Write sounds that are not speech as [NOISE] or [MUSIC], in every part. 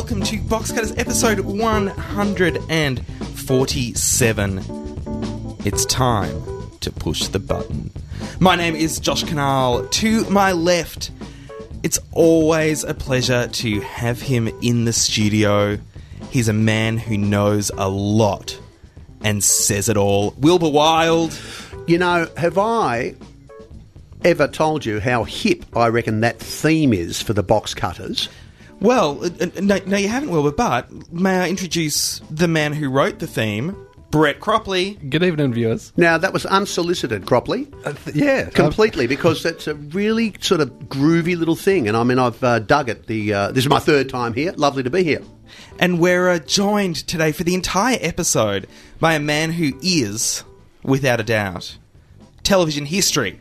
Welcome to Box Cutters episode 147. It's time to push the button. My name is Josh Kinal. To my left, it's always a pleasure to have him in the studio. He's a man who knows a lot and says it all. Wilbur Wilde. You know, have I ever told you how hip I reckon that theme is for the box cutters? Well, uh, uh, no, no, you haven't, Wilbur, but may I introduce the man who wrote the theme, Brett Cropley. Good evening, viewers. Now, that was unsolicited, Cropley. Uh, th- yeah, [LAUGHS] Completely, because it's a really sort of groovy little thing, and I mean, I've uh, dug it. The uh, this is my third time here. Lovely to be here. And we're uh, joined today for the entire episode by a man who is, without a doubt, television history.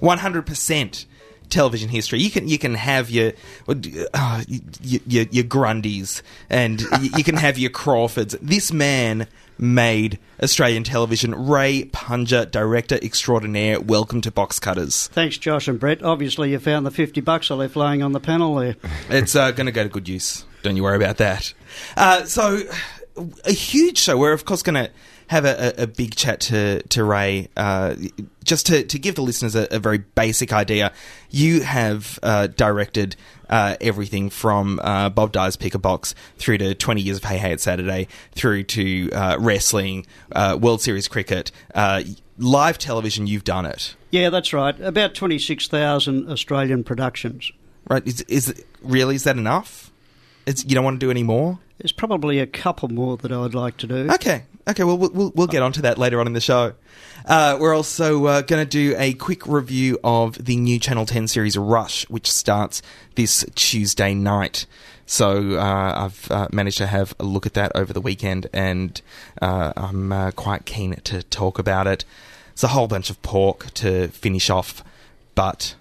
100% television history. You can you can have your uh, your, your, your Grundys and you, you can have your Crawfords. This man made Australian television. Ray Punger, director extraordinaire. Welcome to Box Cutters. Thanks, Josh and Brett. Obviously, you found the 50 bucks I left laying on the panel there. It's uh, going to go to good use. Don't you worry about that. Uh, so, a huge show. We're, of course, going to have a, a, a big chat to, to Ray. Uh, just to, to give the listeners a, a very basic idea, you have uh, directed uh, everything from uh, Bob Dyer's Pick a Box through to 20 years of Hey Hey It's Saturday, through to uh, wrestling, uh, World Series cricket, uh, live television. You've done it, Yeah, that's right. About 26,000 Australian productions. right? Is, is really is that enough? It's, you don't want to do any more? There's probably a couple more that I'd like to do. Okay. Okay. Well, we'll we'll, get onto that later on in the show. Uh, we're also uh, going to do a quick review of the new Channel Ten series Rush, which starts this Tuesday night. So uh, I've uh, managed to have a look at that over the weekend, and uh, I'm uh, quite keen to talk about it. It's a whole bunch of pork to finish off, but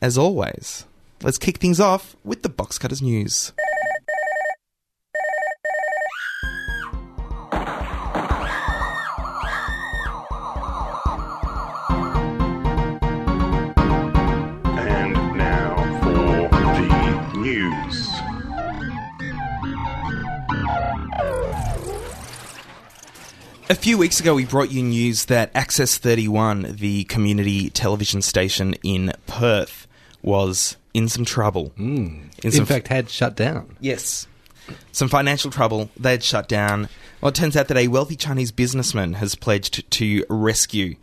as always, let's kick things off with the Box Cutters news. News. A few weeks ago, we brought you news that Access 31, the community television station in Perth, was in some trouble. In, some- fact, had shut down. Yes. Some financial trouble. They had shut down. Well, it turns out that a wealthy Chinese businessman has pledged to rescue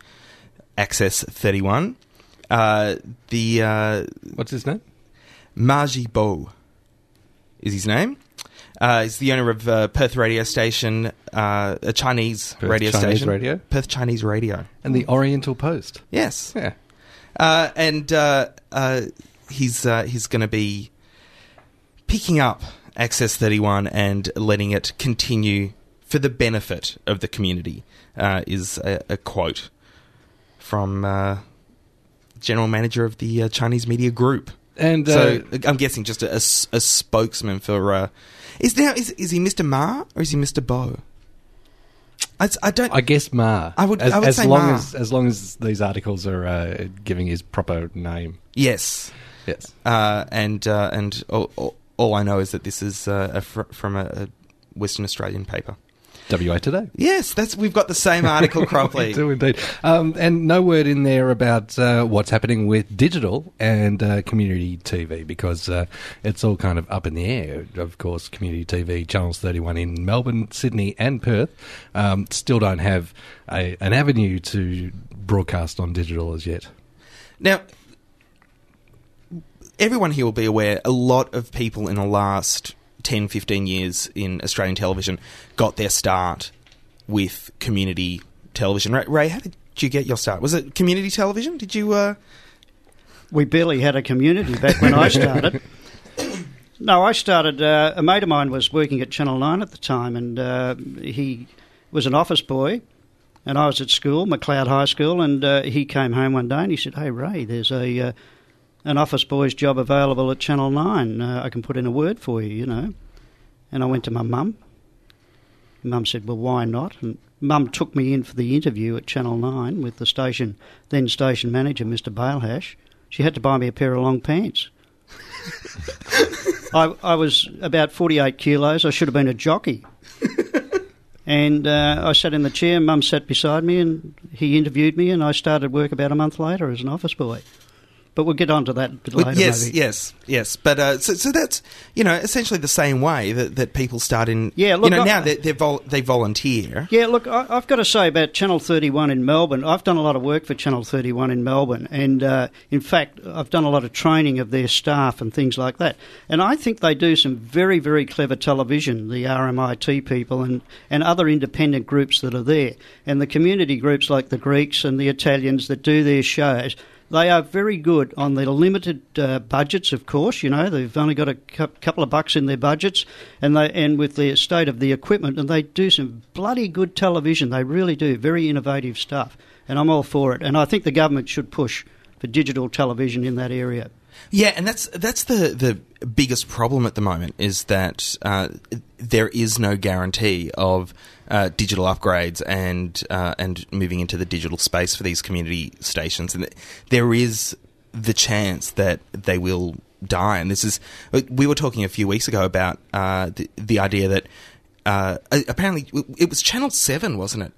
Access 31. Uh, the uh, What's his name? Marji Bo is his name. Uh, he's the owner of uh, Perth radio station, uh, a Chinese Perth radio Chinese station. radio? Perth Chinese radio. And the Oriental Post. Yes. Yeah. Uh, and uh, uh, he's uh, he's going to be picking up Access 31 and letting it continue for the benefit of the community. Uh, is a, a quote from uh, general manager of the uh, Chinese media group. And uh, So I'm guessing just a spokesman for. Uh, is now is is he Mr. Ma or is he Mr. Bo? I, I don't. I guess Ma. I would- As, I would as say long Ma. as as long as these articles are uh, giving his proper name. yes. Yes. uh, and uh, and all, all, all I know is that this is uh, a fr- from a, a Western Australian paper. WA Today. Yes, that's we've got the same article, [LAUGHS] We do indeed. Um, and no word in there about uh, what's happening with digital and uh, community TV because uh, it's all kind of up in the air. Of course, community TV channels 31 in Melbourne, Sydney, and Perth um, still don't have a, an avenue to broadcast on digital as yet. Now, everyone here will be aware a lot of people in the last 10, 15 years in Australian television got their start with community television. Ray, Ray how did you get your start? Was it community television? Did you? Uh, We barely had a community back when I started. [LAUGHS] No, I started. Uh, a mate of mine was working at Channel 9 at the time, and uh, he was an office boy. And I was at school, Macleod High School, and uh, he came home one day and he said, Hey, Ray, there's a uh, an office boy's job available at Channel 9. Uh, I can put in a word for you, you know. And I went to my mum. Mum said, Well, why not? And Mum took me in for the interview at Channel 9 with the station, then station manager, Mr. Balehash. She had to buy me a pair of long pants. [LAUGHS] I, I was about 48 kilos. I should have been a jockey. and uh, I sat in the chair, Mum sat beside me, and he interviewed me, and I started work about a month later as an office boy. But we'll get on to that a bit Well, later. yes, maybe. yes, yes. But uh, so, so that's you know essentially the same way that, that people start in. Yeah, you look, know I- now they they vol- they volunteer. Yeah, look, I, I've got to say about Channel 31 in Melbourne. I've done a lot of work for Channel 31 in Melbourne, and uh, in fact, I've done a lot of training of their staff and things like that. And I think they do some very, very clever television, the RMIT people and, and other independent groups that are there. And the community groups like the Greeks and the Italians that do their shows. They are very good on their limited uh, budgets, of course. You know, they've only got a cou- couple of bucks in their budgets, and they and with the state of the equipment, and they do some bloody good television. They really do very innovative stuff, and I'm all for it. And I think the government should push for digital television in that area. Yeah, and that's that's the the biggest problem at the moment is that uh, there is no guarantee of uh, digital upgrades and uh, and moving into the digital space for these community stations, and there is the chance that they will die. And this is we were talking a few weeks ago about uh, the the idea that uh, apparently it was Channel Seven, wasn't it?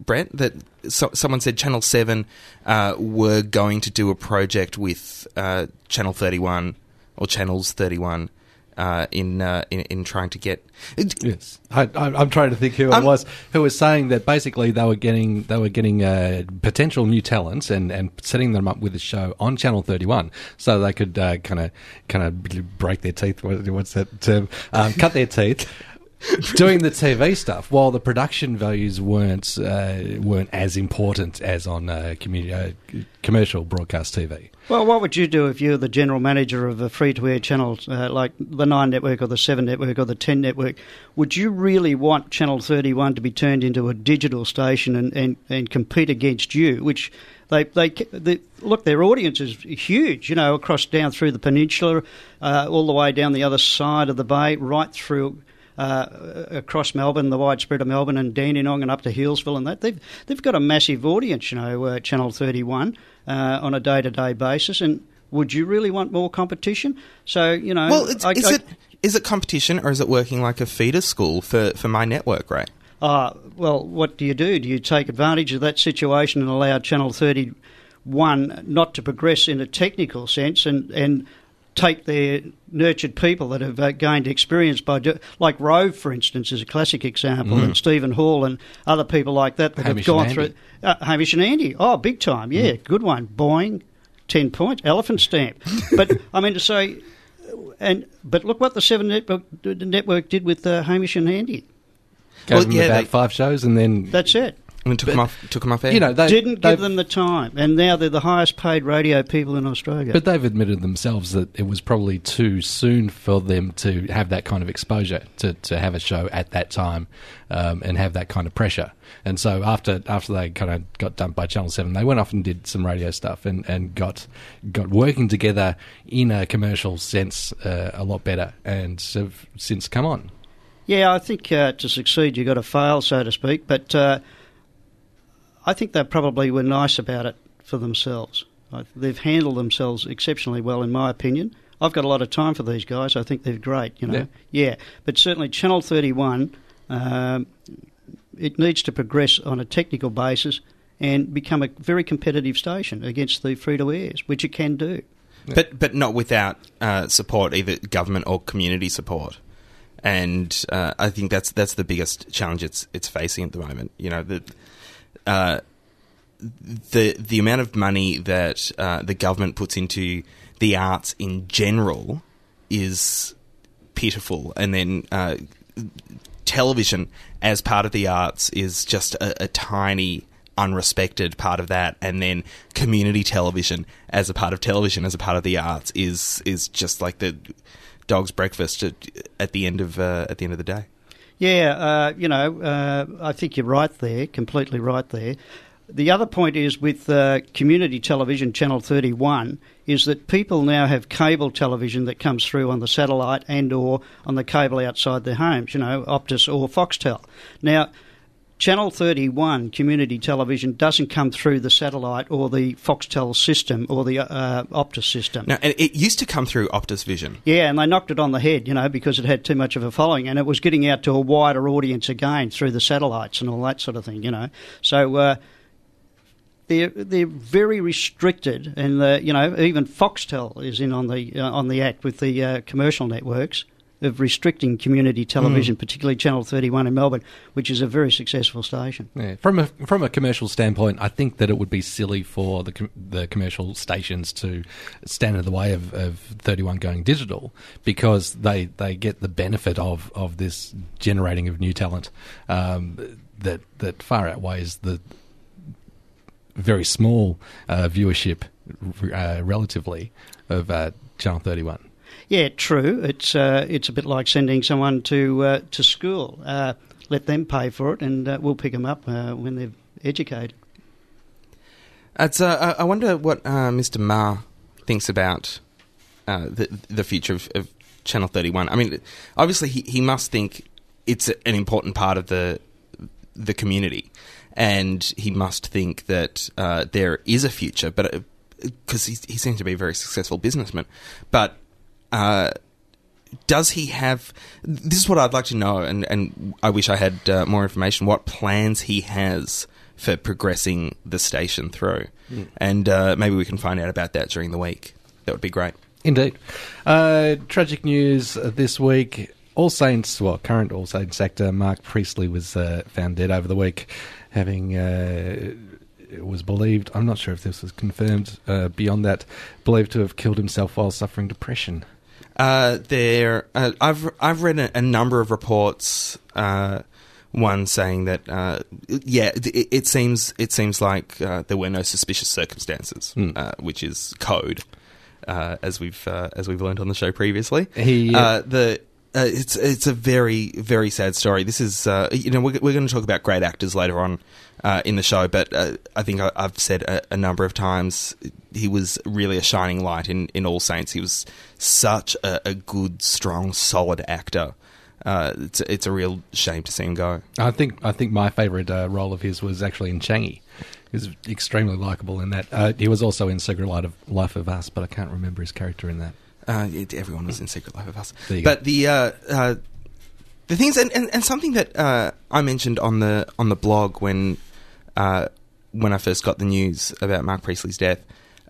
Brett, that so, someone said Channel 7 uh, were going to do a project with uh, Channel 31 or Channels 31 uh, in, uh, in in trying to get. Yes, I, I, I'm trying to think who it Um, was who was saying that basically they were getting they were getting uh, potential new talents and, and setting them up with a show on Channel 31 so they could kind of kind of break their teeth. What's that term? Um, cut their teeth. Doing the TV stuff, while the production values weren't uh, weren't as important as on uh, community, uh, commercial broadcast TV. Well, what would you do if you were the general manager of a free-to-air channel uh, like the Nine Network or the Seven Network or the Ten Network? Would you really want Channel 31 to be turned into a digital station and, and, and compete against you, which they, they, they look their audience is huge, you know, across down through the peninsula, uh, all the way down the other side of the bay, right through uh, across Melbourne, the widespread of Melbourne and Dandenong and up to Healesville and that. They've they've got a massive audience, you know, uh, Channel 31 uh, on a day to day basis. And would you really want more competition? So you know, Well, it's, I- is I- it is it competition or is it working like a feeder school for, for my network, right? Uh, well, what do you do? Do you take advantage of that situation and allow Channel 31 not to progress in a technical sense and, and take their nurtured people that have uh, gained experience by, do, like Rove, for instance, is a classic example, and Stephen Hall and other people like that that Hamish have gone and through. Uh, Hamish and Andy. Oh, big time. Yeah, good one. Boeing, 10 points, elephant stamp. [LAUGHS] but I mean to say, and but look what the Seven Network, the network did with uh, Hamish and Andy. Gave Well, them yeah, about they- five shows, and then That's it. I mean, took them off took them off air. you know they didn't give them the time, and now they're the highest paid radio people in Australia. But they've admitted themselves that it was probably too soon for them to have that kind of exposure to, to have a show at that time um, and have that kind of pressure. And so after after they kind of got dumped by Channel Seven, they went off and did some radio stuff and, and got got working together in a commercial sense uh, a lot better, and have since come on. yeah, I think uh, to succeed, you've got to fail, so to speak. But uh, I think they probably were nice about it for themselves. They've handled themselves exceptionally well, in my opinion. I've got a lot of time for these guys. I think they're great. You know, yeah. But certainly, Channel Thirty One, um, it needs to progress on a technical basis and become a very competitive station against the free to airs, which it can do. but but not without uh, support, either government or community support. And uh, I think that's that's the biggest challenge it's it's facing at the moment. You know the uh, the the amount of money that uh, the government puts into the arts in general is pitiful, and then uh, television as part of the arts is just a, a tiny unrespected part of that. And then community television as a part of television as a part of the arts is is just like the dog's breakfast at, at the end of uh, at the end of the day Yeah, uh, you know, uh, I think you're right there, completely right there. The other point is with uh, community television, Channel 31, is that people now have cable television that comes through on the satellite and or on the cable outside their homes, you know, Optus or Foxtel. Now, Channel 31 community television doesn't come through the satellite or the Foxtel system or the uh, Optus system. Now, and it used to come through Optus Vision. Yeah, and they knocked it on the head, you know, because it had too much of a following, and it was getting out to a wider audience again through the satellites and all that sort of thing, you know. So uh, they're they're very restricted, and the, you know even Foxtel is in on the uh, on the act with the uh, commercial networks of restricting community television, particularly Channel 31 in Melbourne, which is a very successful station. Yeah. From a from a commercial standpoint, I think that it would be silly for the com- the commercial stations to stand in the way of, of 31 going digital because they, they get the benefit of, of this generating of new talent um, that that far outweighs the very small uh, viewership uh, relatively of uh, Channel 31. Yeah, true. It's uh, it's a bit like sending someone to uh, to school. Uh, let them pay for it, and uh, we'll pick them up uh, when they're educated. It's, uh, I wonder what Mr. Ma thinks about the the future of, of Channel Thirty One. I mean, obviously he, he must think it's an important part of the the community, and he must think that there is a future. But because he he seems to be a very successful businessman, but uh, does he have? This is what I'd like to know, and, and I wish I had uh, more information. What plans he has for progressing the station through, and uh, maybe we can find out about that during the week. That would be great. Indeed. Uh, tragic news uh, this week. All Saints, well, current All Saints actor Mark Priestley was uh, found dead over the week, having. Uh, it was believed, I'm not sure if this was confirmed uh, beyond that, believed to have killed himself while suffering depression. Uh, there, uh, I've I've read a, a number of reports. Uh, one saying that, uh, yeah, it, it seems it seems like uh, there were no suspicious circumstances, uh, which is code, uh, as we've uh, as we've learned on the show previously. He- uh, the uh, it's it's a very very sad story. This is uh, you know we're, we're going to talk about great actors later on uh, in the show, but uh, I think I, I've said a, a number of times he was really a shining light in, in All Saints. He was such a, a good, strong, solid actor. Uh, it's it's a real shame to see him go. I think I think my favourite uh, role of his was actually in Changi. He was extremely likable in that. Uh, he was also in Secret Life of, Life of Us, but I can't remember his character in that. Uh, it, everyone was in Secret Life of Us. You go. but the uh, uh, the things and, and, and something that uh, I mentioned on the on the blog when uh, when I first got the news about Mark Priestley's death,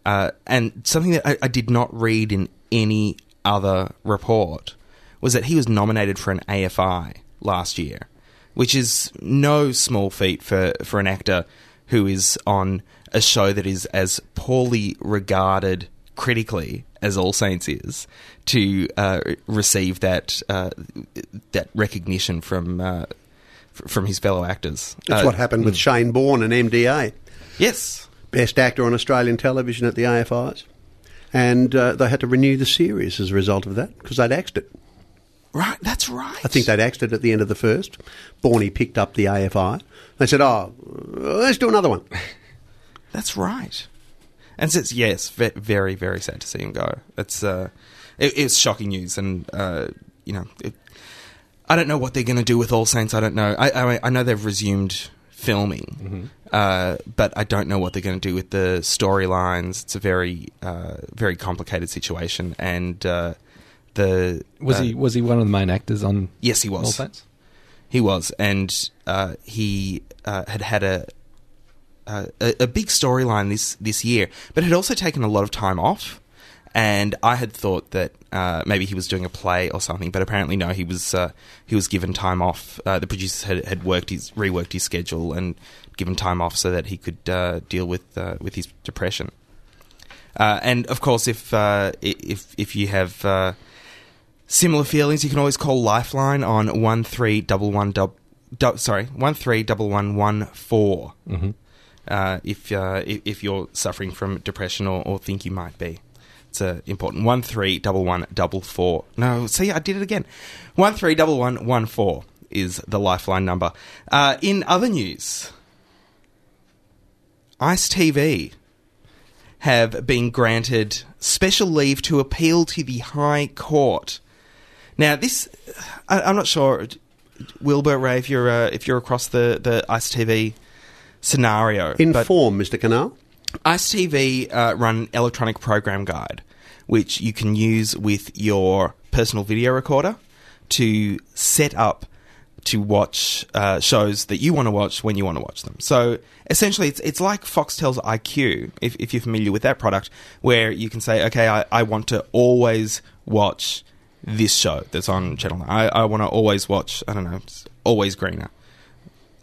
uh, and something that I, I did not read in any other report was that he was nominated for an AFI last year, which is no small feat for, for an actor who is on a show that is as poorly regarded critically as All Saints is to uh, receive that uh, that recognition from uh, from his fellow actors. That's Uh, what happened with Shane Bourne and MDA. Yes, Best actor on Australian television at the AFIs. And uh, they had to renew the series as a result of that because they'd axed it. right. That's right. I think they'd axed it at the end of the first. Borny picked up the AFI. They said, oh, let's do another one. [LAUGHS] That's right. And so it's yes, ve- very very sad to see him go. It's uh, it, it's shocking news, and uh, you know, it, I don't know what they're going to do with All Saints. I don't know. I I, I know they've resumed filming, uh, but I don't know what they're going to do with the storylines. It's a very uh, very complicated situation, and uh, the Was uh, he was he one of the main actors on Yes, he was. All Saints? He was, and uh, he uh, had had a uh, a, a big storyline this this year, but had also taken a lot of time off. And I had thought that uh, maybe he was doing a play or something, but apparently no. He was uh, he was given time off. Uh, the producers had, had worked his reworked his schedule and given time off so that he could uh, deal with uh, with his depression. Uh, and of course, if uh, if if you have uh, similar feelings, you can always call Lifeline on one three double one dub sorry one three double one one four. Uh, if uh, if if you're suffering from depression or, or think you might be, it's uh, important. One three double one double four. No, see, I did it again. One three double one one four is the Lifeline number. Uh, in other news, Ice TV have been granted special leave to appeal to the High Court. Now, this, I, I'm not sure. Wilbur Ray, if you're uh, if you're across the the Ice TV scenario. Inform, Mr. Kinal. Ice TV uh, run electronic program guide, which you can use with your personal video recorder to set up to watch uh, shows that you want to watch when you want to watch them. So essentially, it's it's like Foxtel's IQ, if, if you're familiar with that product, where you can say, okay, I, I want to always watch this show that's on Channel 9. I, I want to always watch, I don't know, Always Greener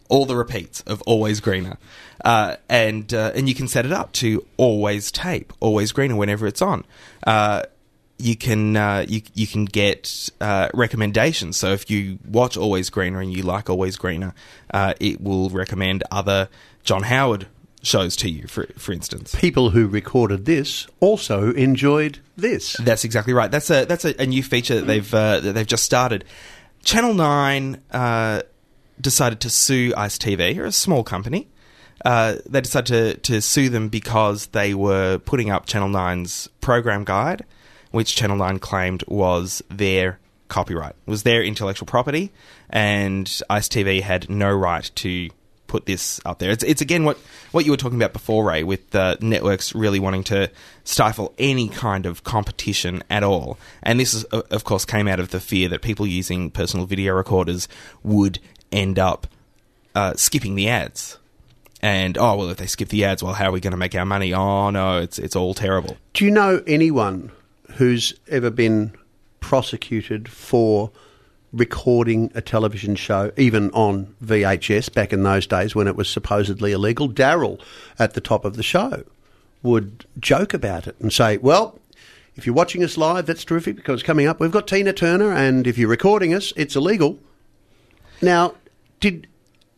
all the repeats of Always Greener, uh, and uh, and you can set it up to always tape, Always Greener whenever it's on. Uh, you can uh, you you can get uh, recommendations. So if you watch Always Greener and you like Always Greener, uh, it will recommend other John Howard shows to you. For for instance, People who recorded this also enjoyed this. That's exactly right. That's a that's a, a new feature that they've uh, that they've just started. Channel Nine uh, decided to sue Ice TV, or a small company. Uh, they decided to to sue them because they were putting up Channel 9's program guide, which Channel Nine claimed was their copyright, was their intellectual property, and Ice TV had no right to put this up there. It's, it's again what, what you were talking about before, Ray, with the networks really wanting to stifle any kind of competition at all. And this, is, of course, came out of the fear that people using personal video recorders would end up uh, skipping the ads. And oh well, if they skip the ads, well, how are we going to make our money? Oh no, it's it's all terrible. Do you know anyone who's ever been prosecuted for recording a television show, even on VHS back in those days when it was supposedly illegal? Daryl, at the top of the show, would joke about it and say, Well, if you're watching us live, that's terrific because coming up, we've got Tina Turner, and if you're recording us, it's illegal. Now, did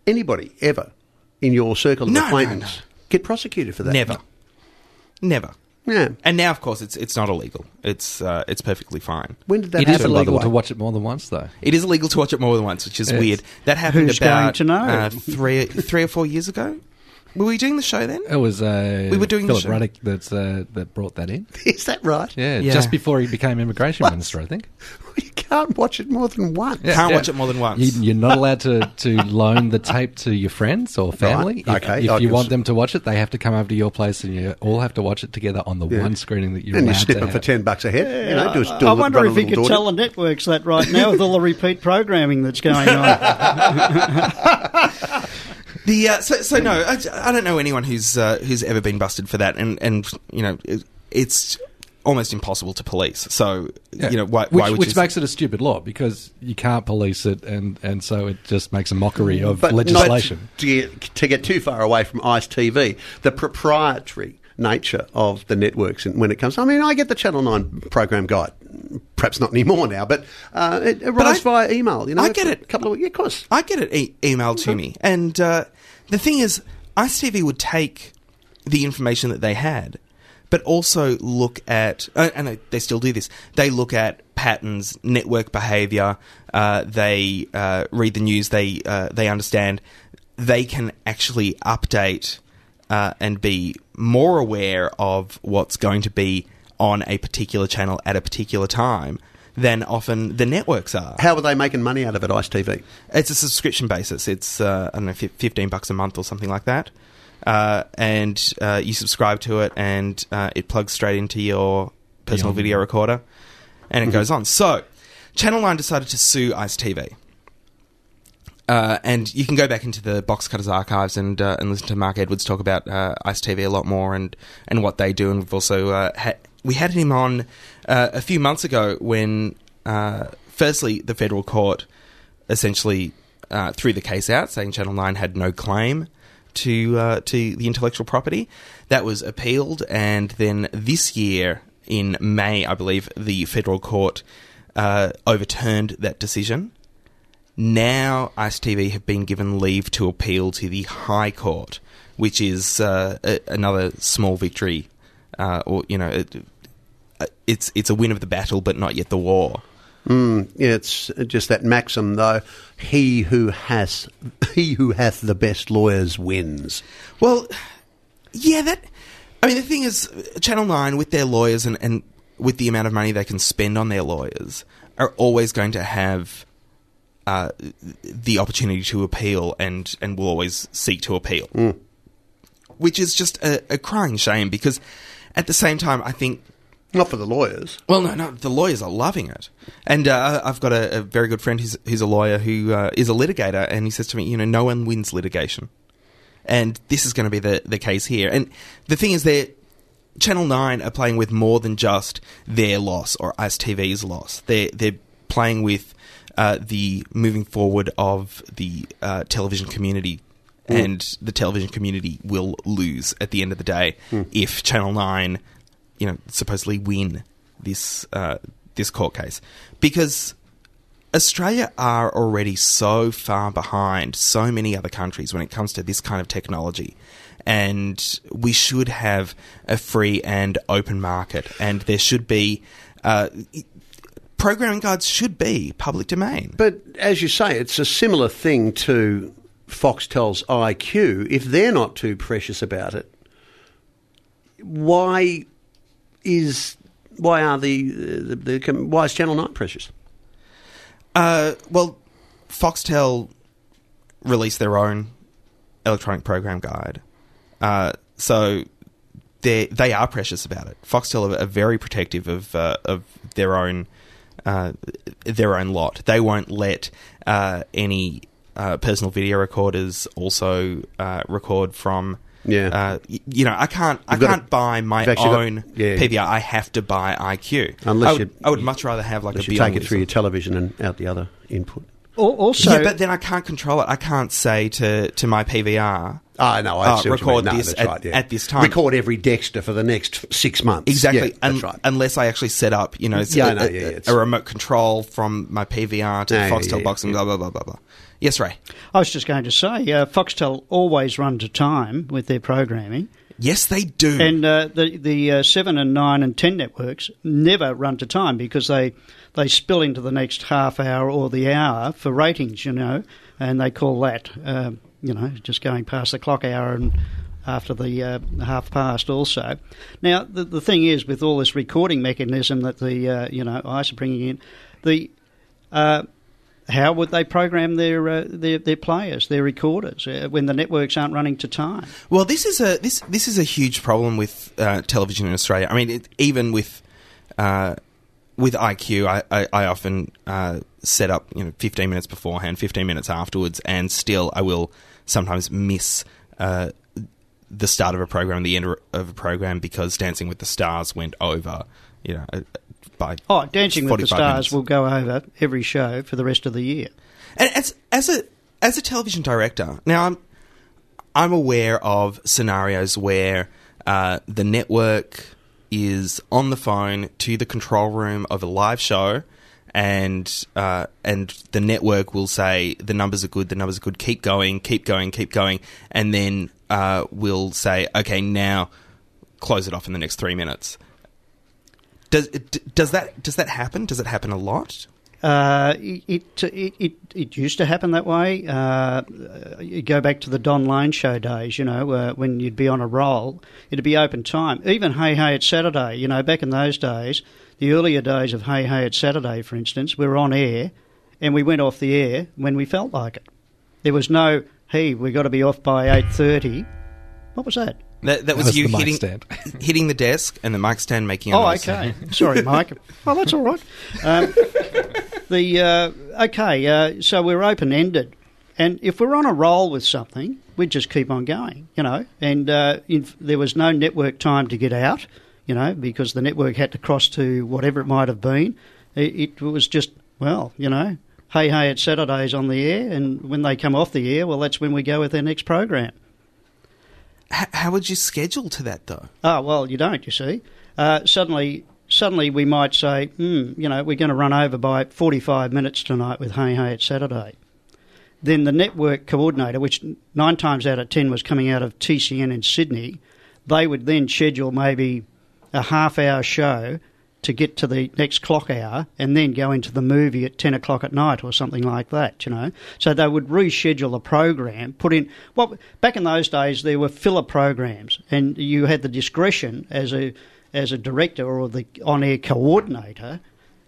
anybody ever in your circle of No, no, acquaintance no. get prosecuted for that? Never, never. Yeah. And now, of course, it's it's not illegal. It's uh, it's perfectly fine. When did that It is happen? by the illegal way? to watch it more than once, though. It is illegal to watch it more than once, which is Yes. weird. That happened Who's going about to know? Uh, three three or four years ago. Were we doing the show then? It was uh, We were doing the Philip show. Ruddock that's, uh, that brought that in. [LAUGHS] Is that right? Yeah, Yeah. just before he became immigration What? minister, I think. [LAUGHS] You can't watch it more than once. Yeah. Can't watch it more than once. You, you're not allowed to, to [LAUGHS] loan the tape to your friends or family. Right, If- okay. If, I you can want s- them to watch it, they have to come over to your place and you all have to watch it together on the Yeah. one screening that you're and you allowed snip to it for have. 10 bucks a head. you know, do, a- do I a- wonder run a if you little could tell the networks that right now with all the repeat programming that's going on. The uh, so so no, I, I don't know anyone who's uh, who's ever been busted for that, and and you know it, it's almost impossible to police. So Yeah. you know why, which, why would which you? makes it a stupid law because you can't police it, and, and so it just makes a mockery of But legislation. Not to, get, to get too far away from ICE TV, the proprietary nature of the networks and when it comes. I mean, I get the Channel 9 program guide. Perhaps not anymore now, but uh, it arrives via email. You know, I get it. a couple of yeah, of course. I get it e- emailed to me, and uh, the thing is, Ice TV would take the information that they had, but also look at, uh, and they, they still do this. They look at patterns, network behavior. Uh, they uh, read the news. They uh, they understand. They can actually update uh, and be more aware of what's going to be on a particular channel at a particular time than often the networks are. How are they making money out of it, ICE TV? It's a subscription basis. It's uh, I don't know, fif- fifteen bucks a month or something like that, uh, and uh, you subscribe to it, and uh, it plugs straight into your personal Beyond. video recorder, and it goes on. So, Channel Nine decided to sue Ice TV. Uh, and you can go back into the Box Cutters archives and uh, and listen to Mark Edwards talk about uh, Ice TV a lot more and, and what they do. And we've also uh, we had him on uh, a few months ago when, uh, firstly, the federal court essentially threw the case out, saying Channel Nine had no claim to to the intellectual property. That was appealed, and then this year in May, I believe, the federal court overturned that decision. Now, Ice TV have been given leave to appeal to the High Court, which is uh, a, another small victory, uh, or you know, it, uh, it's it's a win of the battle, but not yet the war. Mm, yeah, it's just that maxim, though. He who has he who hath the best lawyers wins. Well, yeah, that. I mean, the thing is, Channel Nine with their lawyers and, and with the amount of money they can spend on their lawyers are always going to have uh, the opportunity to appeal and and will always seek to appeal, which is just a, a crying shame because at the same time I think Not for the lawyers. well, no, no, the lawyers are loving it, and uh, I've got a, a very good friend who's, who's a lawyer who uh, is a litigator, and he says to me, you know, no one wins litigation, and this is going to be the the case here. And the thing is, that Channel Nine are playing with more than just their loss or Ice TV's loss. They're they're playing with uh, the moving forward of the uh, television community. And the television community will lose at the end of the day if Channel Nine you know, supposedly win this uh, this court case because Australia are already so far behind so many other countries when it comes to this kind of technology. And we should have a free and open market, and there should be uh, programming guides should be public domain. But as you say, it's a similar thing to Foxtel's IQ. If they're not too precious about it, why is why are the, the, the why is Channel Nine precious? Uh, well, Foxtel released their own electronic program guide, uh, so they they are precious about it. Foxtel are, are very protective of uh, of their own uh, their own lot. They won't let uh, any uh, personal video recorders also uh, record from. Yeah. Uh, y- you know, I can't. I You've got can't to- buy my you've got- own yeah. PVR. I have to buy IQ. Unless I would, you- I would much rather have like a Unless you take it through Wizard. your television and out the other input. Also, yeah, but then I can't control it. I can't say to, to my PVR. Ah, no, I Uh, see what you record. No, this at- right, yeah. at this time. Record every Dexter for the next six months. Exactly. Yeah, that's un- right. Unless I actually set up, you know, s- Yeah, I a, know, a- yeah, yeah, it's- a remote control from my PVR to Yeah, the Foxtel yeah, box and yeah. blah, blah, blah, blah, blah. Yes, Ray. I was just going to say, uh, Foxtel always run to time with their programming, Yes, they do. and uh, the the uh, seven and nine and ten networks never run to time because they they spill into the next half hour or the hour for ratings, you know, and they call that, uh, you know, just going past the clock hour and after the uh, half past also. Now, the, the thing is, with all this recording mechanism that the, uh, you know, ICE are bringing in, the uh, how would they program their, uh, their their players, their recorders, uh, when the networks aren't running to time? Well, this is a this this is a huge problem with uh, television in Australia. I mean, it, even with uh, with IQ, I, I, I often uh, set up you know 15 minutes beforehand, 15 minutes afterwards, and still I will sometimes miss. Uh, the start of a program, the end of a program, because Dancing with the Stars went over, you know, uh, by Oh, Dancing with the Stars minutes. will go over every show for the rest of the year. And as as a as a television director, now I'm I'm aware of scenarios where uh, the network is on the phone to the control room of a live show, and uh, and the network will say the numbers are good, the numbers are good, keep going, keep going, keep going, and then uh, will say, okay, now close it off in the next three minutes. Does does that does that happen? Does it happen a lot? Uh, it, it it it used to happen that way. Uh, you go back to the Don Lane show days, you know, uh, when you'd be on a roll, it'd be open time. Even Hey Hey It's Saturday, you know, back in those days, the earlier days of Hey Hey It's Saturday, for instance, we were on air, and we went off the air when we felt like it. There was no, hey, we've got to be off by eight thirty. What was that? That, that was, was you the hitting stand. [LAUGHS] hitting the desk and the mic stand making. A Oh, noise. okay. Sorry, Mike. [LAUGHS] Oh, that's all right. Um, the uh, okay, uh, so we're open ended, and if we're on a roll with something, we just keep on going, you know. And uh, in, there was no network time to get out, you know, because the network had to cross to whatever it might have been. It, it was just well, you know. Hey, hey, it's Saturdays on the air, and when they come off the air, well, that's when we go with their next program. H- how would you schedule to that though? Oh well, you don't. You see, uh, suddenly, suddenly we might say, hmm, you know, we're going to run over by forty-five minutes tonight with Hey Hey It's Saturday. Then the network coordinator, which nine times out of ten was coming out of TCN in Sydney, they would then schedule maybe a half-hour show to get to the next clock hour and then go into the movie at 10 o'clock at night or something like that, you know. So they would reschedule the program, put in, well, back in those days there were filler programs and you had the discretion as a, as a director or the on-air coordinator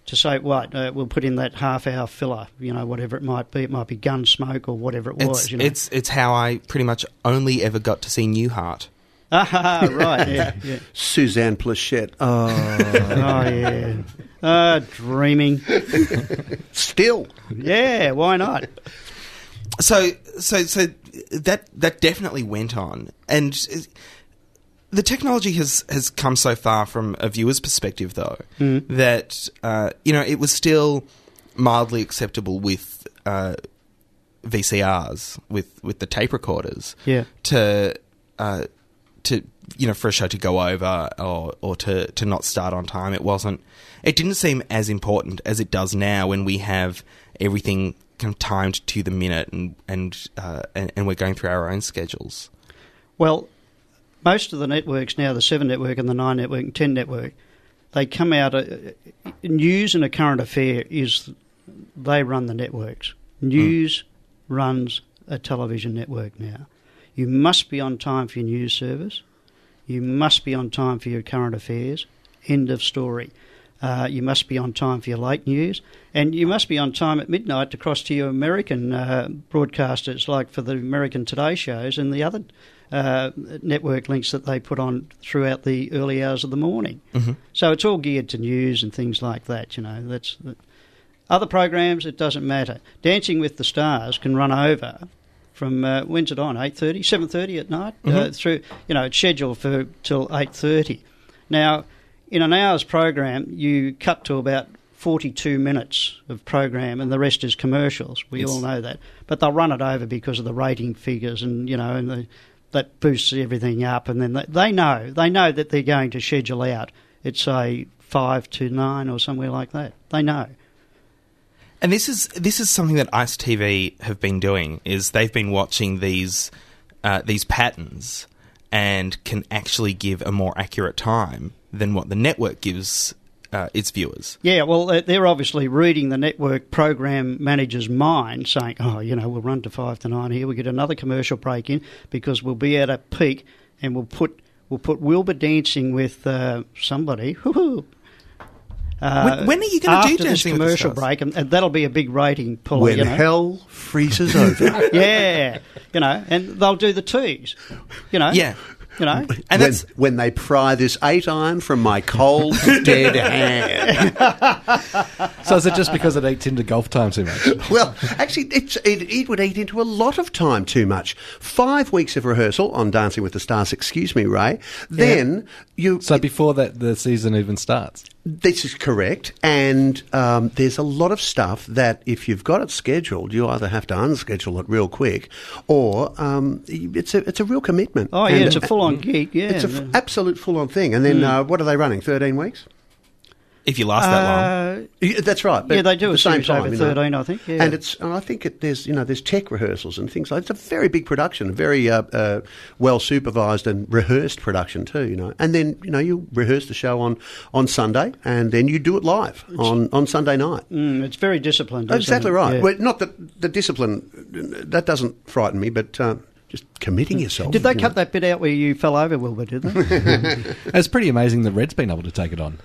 to say, what, uh, we'll put in that half hour filler, you know, whatever it might be. It might be Gunsmoke or whatever it was. It's, you know. it's it's how I pretty much only ever got to see Newhart. [LAUGHS] Ah, right, yeah, yeah. Suzanne Pleshette. Oh, [LAUGHS] Oh, yeah. Uh, dreaming. [LAUGHS] still. Yeah, why not? So so so that that definitely went on, and the technology has has come so far from a viewer's perspective, though, that uh, you know it was still mildly acceptable with uh, VCRs with with the tape recorders. Yeah. To uh, to you know for a show to go over or or to to not start on time, it wasn't. It didn't seem as important as it does now when we have everything kind of timed to the minute and and uh, and, and we're going through our own schedules. Well, most of the networks now, the Seven Network and the Nine Network and Ten Network, they come out. Uh, news and a current affair is they run the networks. News runs a television network now. You must be on time for your news service. You must be on time for your current affairs. End of story. Uh, you must be on time for your late news, and you must be on time at midnight to cross to your American uh, broadcasters, like for the American Today shows and the other uh, network links that they put on throughout the early hours of the morning. So it's all geared to news and things like that. You know, that's other programs. It doesn't matter. Dancing with the Stars can run over from uh, when's it on? 8.30, 7.30 at night uh, through. You know, it's scheduled for till eight thirty. Now, in an hour's program, you cut to about 42 minutes of program, and the rest is commercials. We Yes. all know that, but they'll run it over because of the rating figures, and you know, and the, that boosts everything up. And then they, know they know that they're going to schedule out. It's say five to nine or somewhere like that. They know. And this is this is something that Ice TV have been doing is they've been watching these uh, these patterns and can actually give a more accurate time than what the network gives uh, its viewers. Yeah, well, they- they're obviously reading the network program manager's mind, saying, "Oh, you know, we'll run to five to nine here. We get another commercial break in because we'll be at a peak, and we'll put we'll put Wilbur dancing with uh, somebody." [LAUGHS] Woo-hoo. Uh, When- when are you gonna do after this Dancing the commercial break? And, and that'll be a big rating puller. When you know? hell freezes over. [LAUGHS] yeah, you know, and they'll do the teas, you know, Yeah. You know. And when, that's when they pry this eight iron from my cold, [LAUGHS] dead hand. [LAUGHS] So is it just because it eats into golf time too much? [LAUGHS] Well, actually, it's, it, it would eat into a lot of time too much. Five weeks of rehearsal on Dancing with the Stars, excuse me, Ray. Then you. So before that, the season even starts. This is correct, and um, there's a lot of stuff that if you've got it scheduled, you either have to unschedule it real quick, or um, it's a it's a real commitment. Oh yeah, And- it's a full-on gig. Yeah, It's an absolute full-on thing. And then uh, what are they running? Thirteen weeks? if you last that long. Uh, Yeah, that's right. but Yeah, they do at the same time, over you know. 13, I think, yeah. And it's and I think it, there's you know there's tech rehearsals and things like it's a very big production, a very uh, uh, well supervised and rehearsed production too. You know, and then you know you rehearse the show on on Sunday and then you do it live on on Sunday night. Mm, it's very disciplined. isn't Exactly it? right. Yeah. Well, not that the discipline that doesn't frighten me, but uh, just committing yourself. Did they you cut know. that bit out where you fell over, Wilbur? Did they? [LAUGHS] It's pretty amazing the Red's been able to take it on.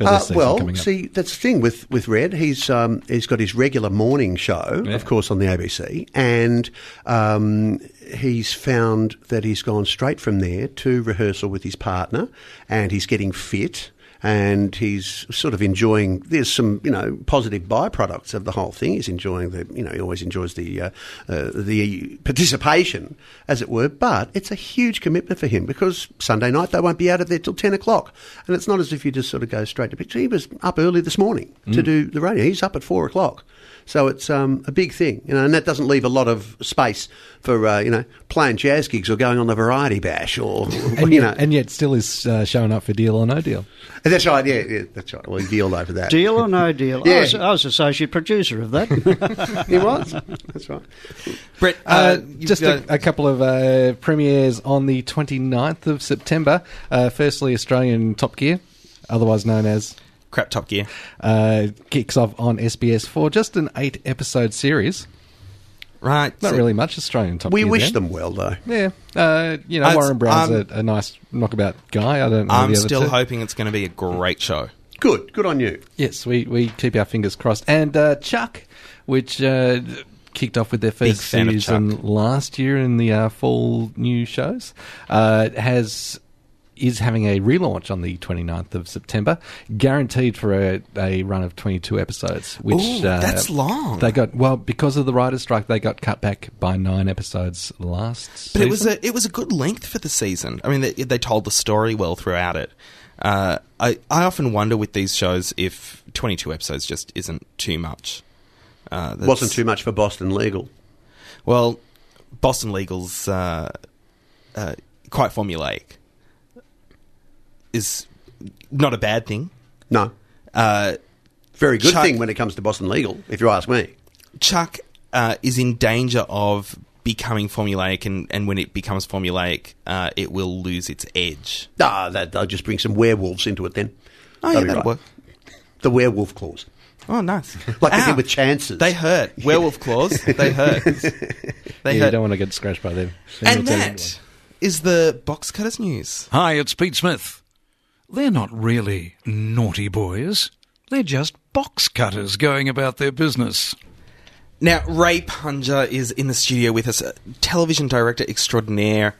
Uh, well, see, that's the thing with, with Red. He's um, he's got his regular morning show, Yeah. of course, on the ABC, and um, he's found that he's gone straight from there to rehearsal with his partner, and he's getting fit. And he's sort of enjoying. There's some, you know, positive byproducts of the whole thing. He's enjoying the, you know, he always enjoys the uh, uh, the participation, as it were. But it's a huge commitment for him because Sunday night they won't be out of there till ten o'clock, and it's not as if you just sort of go straight to picture. He was up early this morning to do the radio. He's up at four o'clock, so it's um, a big thing, you know, and that doesn't leave a lot of space for uh, you know playing jazz gigs or going on the variety bash or and, you yet, know. and yet still is uh, showing up for Deal or No Deal. that's right, yeah, yeah, that's right. Well, he dealed over that. deal or no deal? Yeah. I, was, I was associate producer of that. [LAUGHS] he was. That's right. Brett, uh, Uh, just got- a, a couple of uh, premieres on the 29th of September. Uh, firstly, Australian Top Gear, otherwise known as, crap Top Gear. uh, kicks off on SBS for just an eight episode series. Right. Not so- really much Australian Top We Gear. wish there. them well, though. Yeah. Uh, you know, Uh, Warren Brown's um, a, a nice knockabout guy. I don't know I'm the other still two. hoping it's going to be a great show. Good. Good on you. Yes, we, we keep our fingers crossed. And uh, Chuck, which uh, kicked off with their first season last year in the uh, fall new shows, uh, has is having a relaunch on the 29th of September, guaranteed for a, a run of 22 episodes. Which Ooh, uh, that's long. They got well because of the writer's strike. They got cut back by nine episodes last. But it was a it was a good length for the season. I mean, they, they told the story well throughout it. Uh, I I often wonder with these shows if twenty two episodes just isn't too much. Uh, Wasn't too much for Boston Legal. well. Boston Legal's uh, uh, quite formulaic. Is not a bad thing. No. Uh, Very good Chuck- thing when it comes to Boston Legal, if you ask me. Chuck uh, is in danger of becoming formulaic, and, and when it becomes formulaic, uh, it will lose its edge. Ah, that, they'll just bring some werewolves into it then. Oh, yeah, That'll be that'll right. work. The werewolf clause. Oh, nice. [LAUGHS] Like they Ow. did with chances. They hurt. [LAUGHS] Werewolf claws. They hurt. [LAUGHS] They Yeah, you hurt. don't want to get scratched by them. and that is the box cutters news. Hi, it's Pete Smith. They're not really naughty boys. They're just box cutters going about their business. Now, Ray Punger is in the studio with us, television director extraordinaire.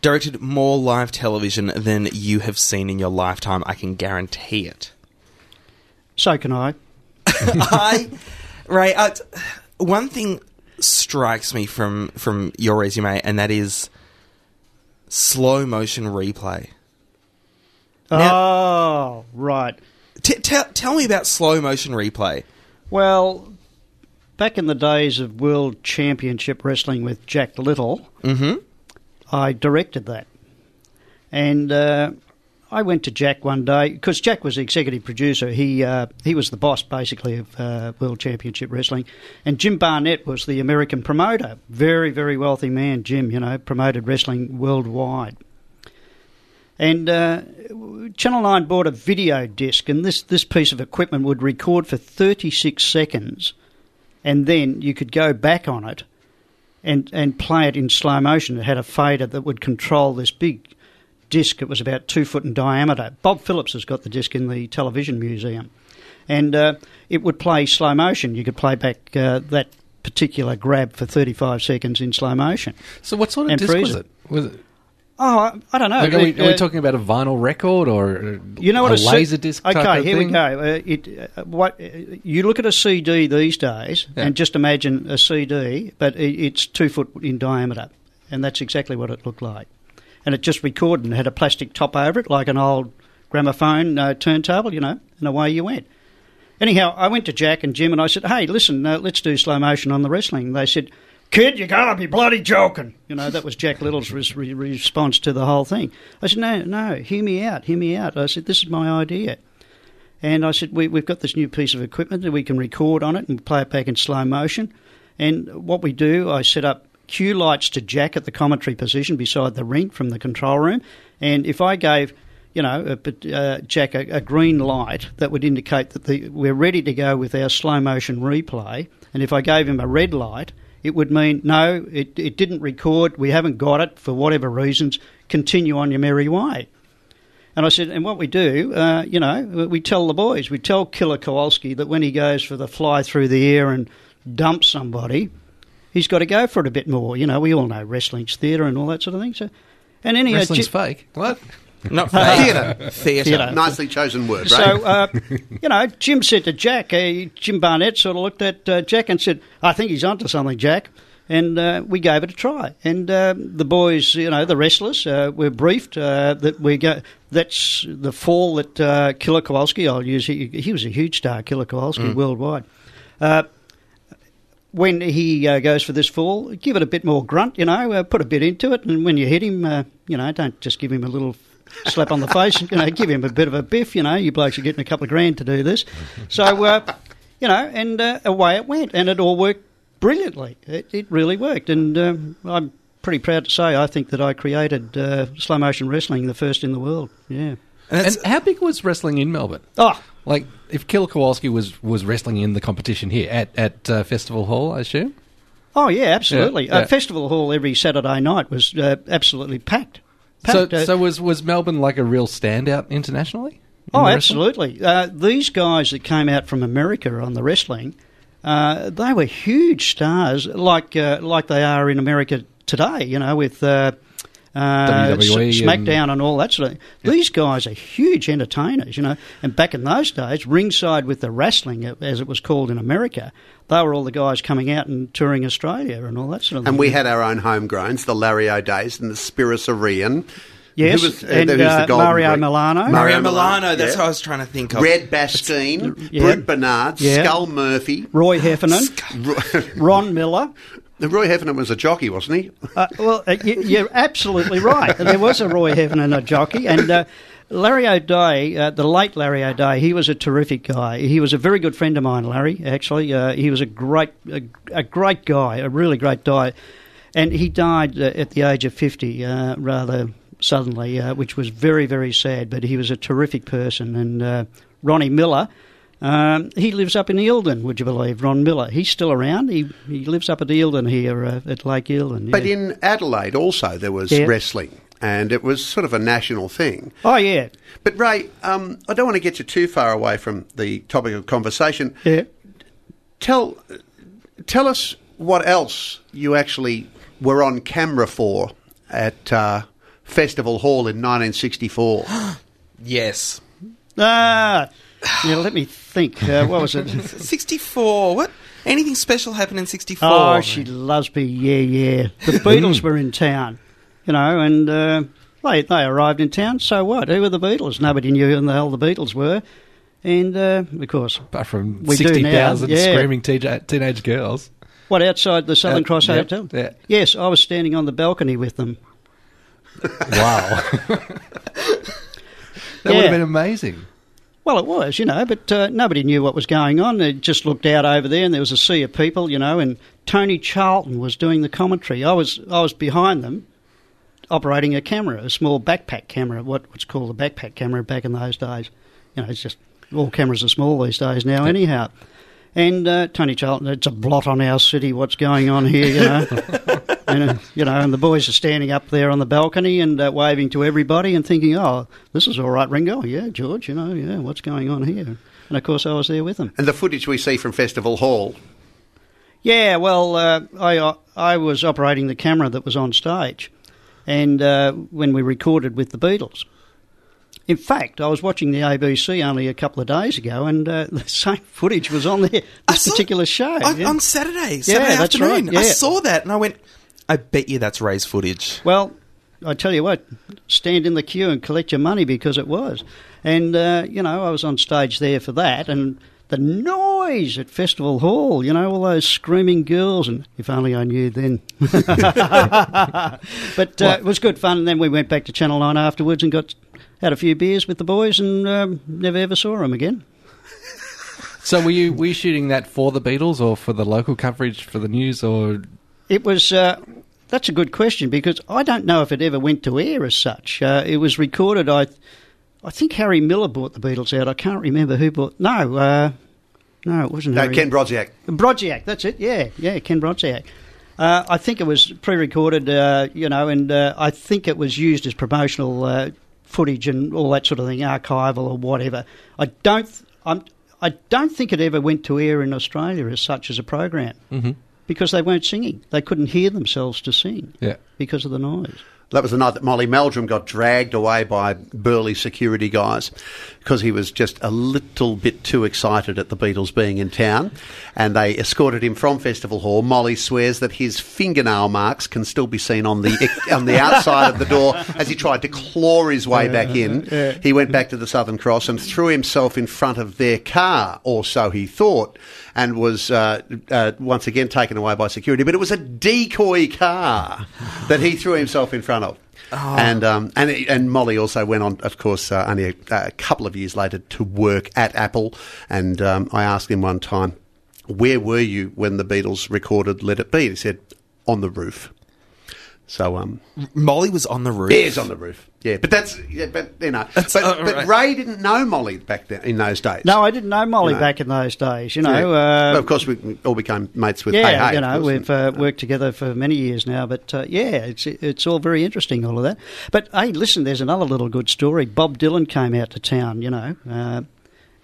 Directed more live television than you have seen in your lifetime. I can guarantee it. So can I. [LAUGHS] I, Ray, uh, one thing strikes me from from your resume, and that is slow motion replay. Now- oh, right. T- tell tell me about slow motion replay. Well, back in the days of World Championship Wrestling with Jack Little, Mm-hmm. I directed that. And uh, I went to Jack one day because Jack was the executive producer. He uh, he was the boss basically of uh, World Championship Wrestling, and Jim Barnett was the American promoter. Very very wealthy man, Jim. You know, promoted wrestling worldwide. And uh, Channel 9 bought a video disc, and this, this piece of equipment would record for 36 seconds, and then you could go back on it and, and play it in slow motion. It had a fader that would control this big disc. It was about two foot in diameter. Bob Phillips has got the disc in the television museum. And uh, it would play slow motion. You could play back uh, that particular grab for 35 seconds in slow motion. So, what sort of disc was it. it? Was it? Oh, I, I don't know. Like, are, we, are we Uh, talking about a vinyl record or You know what a laser disc? Okay, here we go. Uh, it, uh, what uh, you look at a CD these days, Yeah. and just imagine a CD, but i it's two foot in diameter, and that's exactly what it looked like. And it just recorded and had a plastic top over it, like an old gramophone uh, turntable, you know, and away you went. Anyhow, I went to Jack and Jim and I said, "Hey, listen, uh, let's do slow motion on the wrestling." They said, "Kid, you gotta be bloody joking." You know, that was Jack Little's re- response to the whole thing. I said, "No, no, hear me out, hear me out." I said, "This is my idea." And I said, we, We've got this new piece of equipment that we can record on it and play it back in slow motion. And what we do, I set up cue lights to Jack at the commentary position beside the rink from the control room. And if I gave, you know, a, uh, Jack a, a green light, that would indicate that the, we're ready to go with our slow motion replay. And if I gave him a red light, it would mean no, it, it didn't record, we haven't got it for whatever reasons, continue on your merry way. And I said, and what we do, uh, you know, we tell the boys, we tell Killer Kowalski that when he goes for the fly through the air and dumps somebody, he's got to go for it a bit more. You know, we all know wrestling's theatre and all that sort of thing. So, and anyhow, Wrestling's Ji- fake. What? Not [LAUGHS] Theatre. Theatre. Theatre. Nicely chosen word, right? so, uh, [LAUGHS] you know, Jim said to Jack, uh, Jim Barnett sort of looked at uh, Jack and said, I think he's onto something, Jack. And uh, we gave it a try. And uh, the boys, you know, the wrestlers, uh, were briefed uh, that we go. That's the fall that uh, Killer Kowalski, I'll use, he, he was a huge star, Killer Kowalski, worldwide. Uh, when he uh, goes for this fall, give it a bit more grunt, you know, uh, put a bit into it, and when you hit him, uh, you know, don't just give him a little slap on the face, you know, give him a bit of a biff, you know, you blokes are getting a couple of grand to do this. So, uh, you know, and uh, away it went, and it all worked brilliantly. It, it really worked, and um, I'm pretty proud to say I think that I created uh, slow motion wrestling, the first in the world. Yeah. And And how big was wrestling in Melbourne? Oh, Like, if Killer Kowalski was, was wrestling in the competition here at, at uh, Festival Hall, I assume? oh yeah, absolutely. Yeah, yeah. Uh, Festival Hall every Saturday night was uh, absolutely packed. So, so was, was Melbourne like a real standout internationally? Oh, wrestling? absolutely. Uh, these guys that came out from America on the wrestling, uh, they were huge stars, like uh, like they are in America today. You know, with uh, uh, WWE S- and- SmackDown and, all that sort of. These guys are huge entertainers. You know, and back in those days, ringside with the wrestling, as it was called in America, they were all the guys coming out and touring Australia and all that sort of thing. And we had our own homegrowns, the Larry O'Deas and the Spiros Arion. yes, was, uh, and who was the uh, Mario Greek? Milano. Mario Mario Milano, Milano, that's yeah. what I was trying to think of. Red Bastien, Yeah. Brute Bernard, Yeah. Skull Murphy. Roy Heffernan, Ron Miller. Roy Heffernan was a jockey, wasn't he? Uh, well, uh, you, you're absolutely right. There was a Roy Heffernan, a jockey, and uh, Larry O'Dea, uh, the late Larry O'Dea, he was a terrific guy. He was a very good friend of mine, Larry. Actually, uh, he was a great, a, a great guy, a really great guy, and he died uh, at the age of fifty, uh, rather suddenly, uh, which was very, very sad. But he was a terrific person, and uh, Ronnie Miller. Um, he lives up in Eildon, would you believe? Ron Miller. He's still around. He he lives up at Eildon here uh, at Lake Eildon. But in Adelaide also there was Yeah. wrestling, and it was sort of a national thing. oh yeah, But Ray, um, I don't want to get you too far away from the topic of conversation. yeah. Tell, tell us what else you actually were on camera for at uh, Festival Hall in 1964. [GASPS] Yes. Ah, yeah. Let me think. Uh, what was it? [LAUGHS] 64. What? Anything special happened in 64? Oh, she loves me. Yeah, yeah. The Beatles [LAUGHS] were in town, you know, and uh, they they arrived in town. So what? Who were the Beatles? Nobody knew who the hell the Beatles were, and uh, of course, Apart from now, 60,000 yeah. screaming teej- teenage girls. what outside the Southern Uh, Cross yep, Hotel? yeah. Yes, I was standing on the balcony with them. Wow. [LAUGHS] [LAUGHS] that would have been amazing. Well, it was, you know, but uh, nobody knew what was going on. They just looked out over there, and there was a sea of people, you know. And Tony Charlton was doing the commentary. I was, I was behind them, operating a camera, a small backpack camera, what, what's called a backpack camera back in those days. You know, it's just all cameras are small these days now, anyhow. And uh, Tony Charlton, it's a blot on our city. What's going on here? You know, [LAUGHS] and, uh, you know, and the boys are standing up there on the balcony and uh, waving to everybody and thinking, "Oh, this is all right, Ringo. Yeah, George. You know, yeah, what's going on here?" And of course, I was there with them. and the footage we see from Festival Hall, Yeah, well, uh, I uh, I was operating the camera that was on stage, and uh, when we recorded with the Beatles. In fact, I was watching the ABC only a couple of days ago, and uh, [LAUGHS] the same footage was on there. This saw- particular show On, yeah. on Saturday, Saturday that's afternoon. right, I saw that and I went, I bet you that's Ray's footage. Well, I tell you what, stand in the queue and collect your money because it was. And, uh, you know, I was on stage there for that and the noise at Festival Hall, you know, all those screaming girls and if only I knew then. [LAUGHS] but uh, it was good fun and then we went back to Channel 9 afterwards and got had a few beers with the boys and um, never ever saw them again. [LAUGHS] So were you were you shooting that for the Beatles or for the local coverage for the news or It was. Uh, that's a good question because I don't know if it ever went to air as such. Uh, it was recorded. I, I think Harry Miller bought the Beatles out. I can't remember who bought. No, uh, no, it wasn't. no, Harry. Ken Brodziak. Brodziak. That's it. Yeah, yeah, Ken Brodziak. Uh, I think it was pre-recorded, uh, you know, and uh, I think it was used as promotional uh, footage and all that sort of thing, archival or whatever. I don't. th- I'm. I don't think it ever went to air in Australia as such as a program Mm-hmm. because they weren't singing. They couldn't hear themselves to sing Yeah. because of the noise. That was the night that Molly Meldrum got dragged away by burly security guys because he was just a little bit too excited at the Beatles being in town. And they escorted him from Festival Hall. Molly swears that his fingernail marks can still be seen on the [LAUGHS] on the outside of the door as he tried to claw his way back in. He went back to the Southern Cross and threw himself in front of their car, or so he thought, and was uh, uh, once again taken away by security. But it was a decoy car that he threw himself in front of. And um, and and Molly also went on, of course, uh, only a, a couple of years later to work at Apple. And um, I asked him one time, "Where were you when the Beatles recorded Let It Be?" He said, "On the roof." So um, Molly was on the roof. bears on the roof. Yeah, but that's yeah, but you know, but, uh, but right. Ray didn't know Molly back then in those days. No, I didn't know Molly No. back in those days. You Yeah. know, Well, uh, of course, we we all became mates with yeah, Hey Hey. you know, we've uh, worked together for many years now. But uh, yeah, it's it's all very interesting, all of that. But hey, listen, there's another little good story. Bob Dylan came out to town. You know.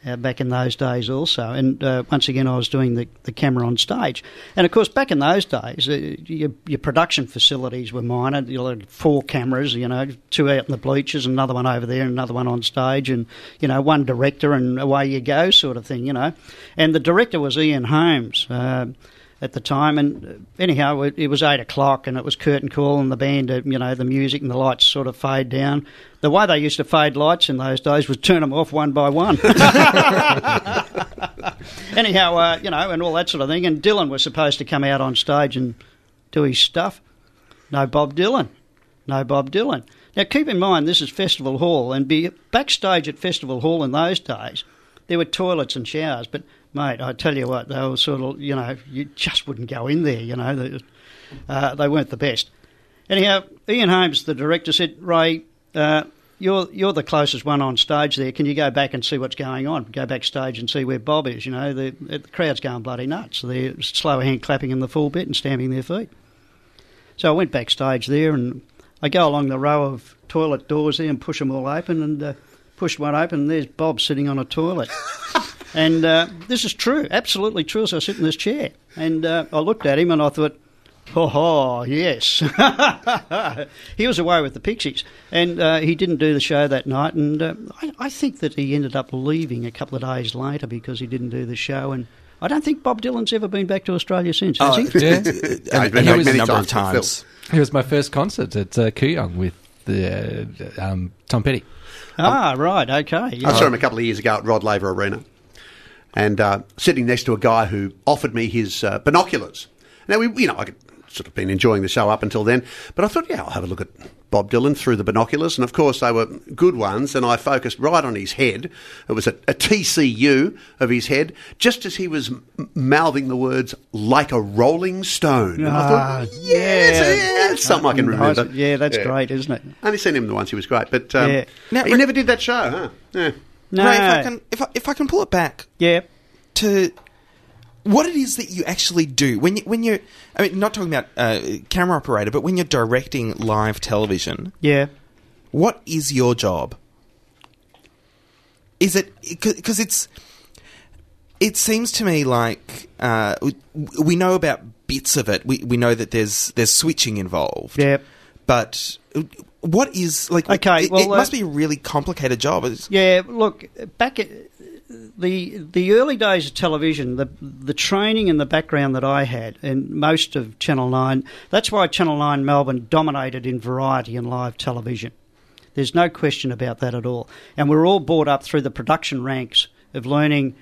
Uh, uh, back in those days, also, and uh, once again, I was doing the, the camera on stage, and of course, back in those days, uh, your, your production facilities were minor. You had four cameras, you know, two out in the bleachers, another one over there, another one on stage, and you know, one director, and away you go, sort of thing, you know. And the director was Ian Holmes. At the time. And anyhow, it, it was eight o'clock, and it was curtain call, and the band, uh, you know, the music and the lights sort of fade down. The way they used to fade lights in those days was turn them off one by one. [LAUGHS] anyhow, uh, you know, and all that sort of thing. And Dylan was supposed to come out on stage and do his stuff. No Bob Dylan. No Bob Dylan. Now, keep in mind, this is Festival Hall, and be backstage at Festival Hall in those days, there were toilets and showers. But, mate, I tell you what, they were sort of, you know, you just wouldn't go in there, you know. They, uh, they weren't the best. Anyhow, Ian Holmes, the director, said, Ray, uh, you're, you're the closest one on stage there. Can you go back and see what's going on? Go backstage and see where Bob is. You know, the, the crowd's going bloody nuts. They're slow hand clapping in the full bit and stamping their feet. So I went backstage there and I go along the row of toilet doors there and push them all open and uh, pushed one open and there's Bob sitting on a toilet. [LAUGHS] and uh, this is true, absolutely true. As I sit in this chair and uh, I looked at him and I thought, oh, oh yes. [LAUGHS] he was away with the Pixies and uh, he didn't do the show that night. And uh, I, I think that he ended up leaving a couple of days later because he didn't do the show. And I don't think Bob Dylan's ever been back to Australia since, has Oh, he? Yeah. Yeah, he's [LAUGHS] been and back he was a many number of times with Phil. times. It was my first concert at uh, Kooyong with the, uh, um, Tom Petty. Ah, right, okay. I saw him a couple of years ago at Rod Laver Arena, and uh, sitting next to a guy who offered me his uh, binoculars. Now we, you know, I could sort of been enjoying the show up until then, but I thought, yeah, I'll have a look at Bob Dylan through the binoculars, and of course they were good ones, and I focused right on his head. It was a, a TCU of his head, just as he was m- mouthing the words "like a rolling stone." And I Ah, thought, yes, yeah, it's something I can Nice. remember. Yeah, that's Yeah. great, isn't it? Only seen him the once; he was great, but um, Yeah. Now, he Rick- never did that show, huh? Yeah. No, Ray, if I can, if I, if I can pull it back yeah, to what it is that you actually do when you when you're I mean not talking about uh, camera operator but when you're directing live television. Yeah. what is your job? Is it because it's it seems to me like uh, we- know about bits of it. We we know that there's there's switching involved. Yeah. but what is like Okay, it, well, it must uh, be a really complicated job. Yeah, look, back at the the early days of television, the the training and the background that I had, and most of Channel Nine, that's why Channel Nine Melbourne dominated in variety and live television. There's no question about that at all. And we're all brought up through the production ranks of learning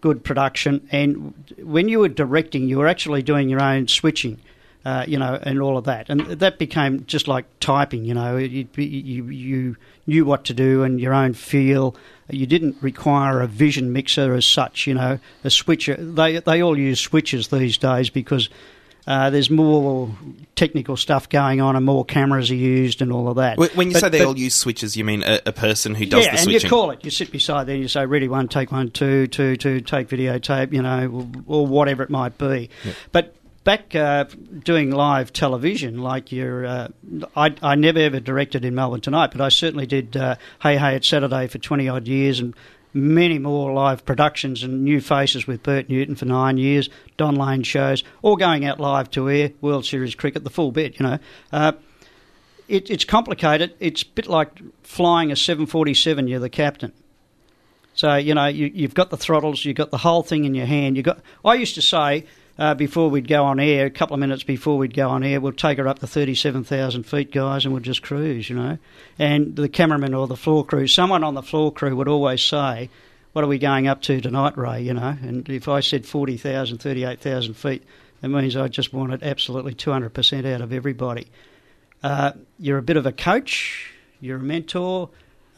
good production. And when you were directing, you were actually doing your own switching, uh, you know, and all of that. And that became just like typing, you know, you, you, you knew what to do and your own feel. You didn't require a vision mixer as such, you know, a switcher. They, they all use switches these days because uh, there's more technical stuff going on and more cameras are used and all of that. When- you But- say they but- all use switches, you mean a, a person who does yeah, the and you call it. You sit beside there and you say, ready one, take one, two, two, two, take videotape, you know, or, or whatever it might be. But back uh, doing live television, like you're, uh, I, I never ever directed in Melbourne Tonight, but I certainly did uh, Hey Hey It's Saturday for 20 odd years and many more live productions and new faces with Bert Newton for nine years, Don Lane shows, all going out live to air, World Series cricket, the full bit, you know. Uh, it, it's complicated. It's a bit like flying a 747. You're the captain. So you know you, you've got the throttles, you've got the whole thing in your hand. You got. I used to say uh, before we'd go on air, a couple of minutes before we'd go on air, we'll take her up to thirty-seven thousand feet, guys, and we'll just cruise. You know, and the cameraman or the floor crew, someone on the floor crew would always say, "What are we going up to tonight, Ray?" You know, and if I said 40,000, 38,000 feet, that means I just wanted absolutely two hundred percent out of everybody. Uh, you're a bit of a coach. You're a mentor.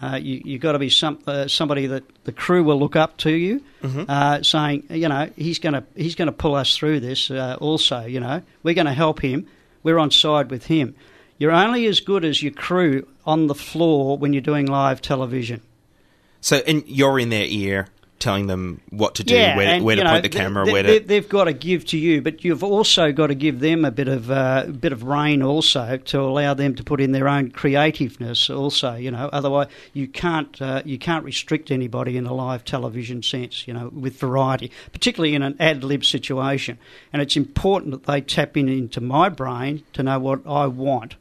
Uh, you you got to be some uh, somebody that the crew will look up to you, uh, saying, you know, he's going to he's going to pull us through this. Uh, also, you know, we're going to help him. We're on side with him. You're only as good as your crew on the floor when you're doing live television. So, and you're in their ear telling them what to do, where, and, where to know, point the camera, they, where they- to. They've got to give to you, but you've also got to give them a bit of uh, bit of rein also to allow them to put in their own creativeness. Also, you know, otherwise you can't uh, you can't restrict anybody in a live television sense. You know, with variety, particularly in an ad lib situation, and it's important that they tap in into my brain to know what I want,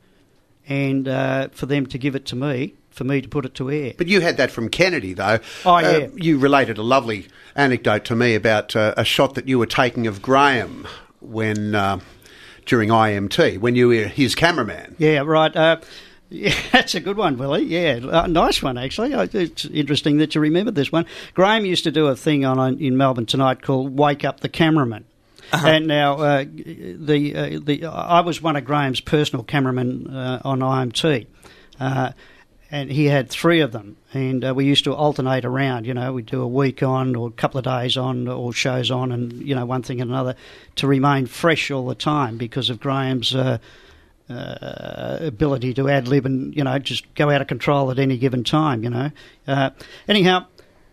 and uh, for them to give it to me, for me to put it to air. But you had that from Kennedy, though. Oh, Uh, yeah. you related a lovely anecdote to me about uh, a shot that you were taking of Graham when uh, during IMT when you were his cameraman. Yeah, right. Uh, yeah, [LAUGHS] that's a good one, Willie. Yeah, uh, nice one actually. Uh, It's interesting that you remembered this one. Graham used to do a thing on in Melbourne tonight called "Wake Up the Cameraman." And now uh, the uh, the I was one of Graham's personal cameramen uh, on IMT. And he had three of them, and uh, we used to alternate around. You know, we'd do a week on, or a couple of days on, or shows on, and you know, one thing and another, to remain fresh all the time because of Graham's uh, uh, ability to ad lib and you know just go out of control at any given time. You know. Uh, anyhow,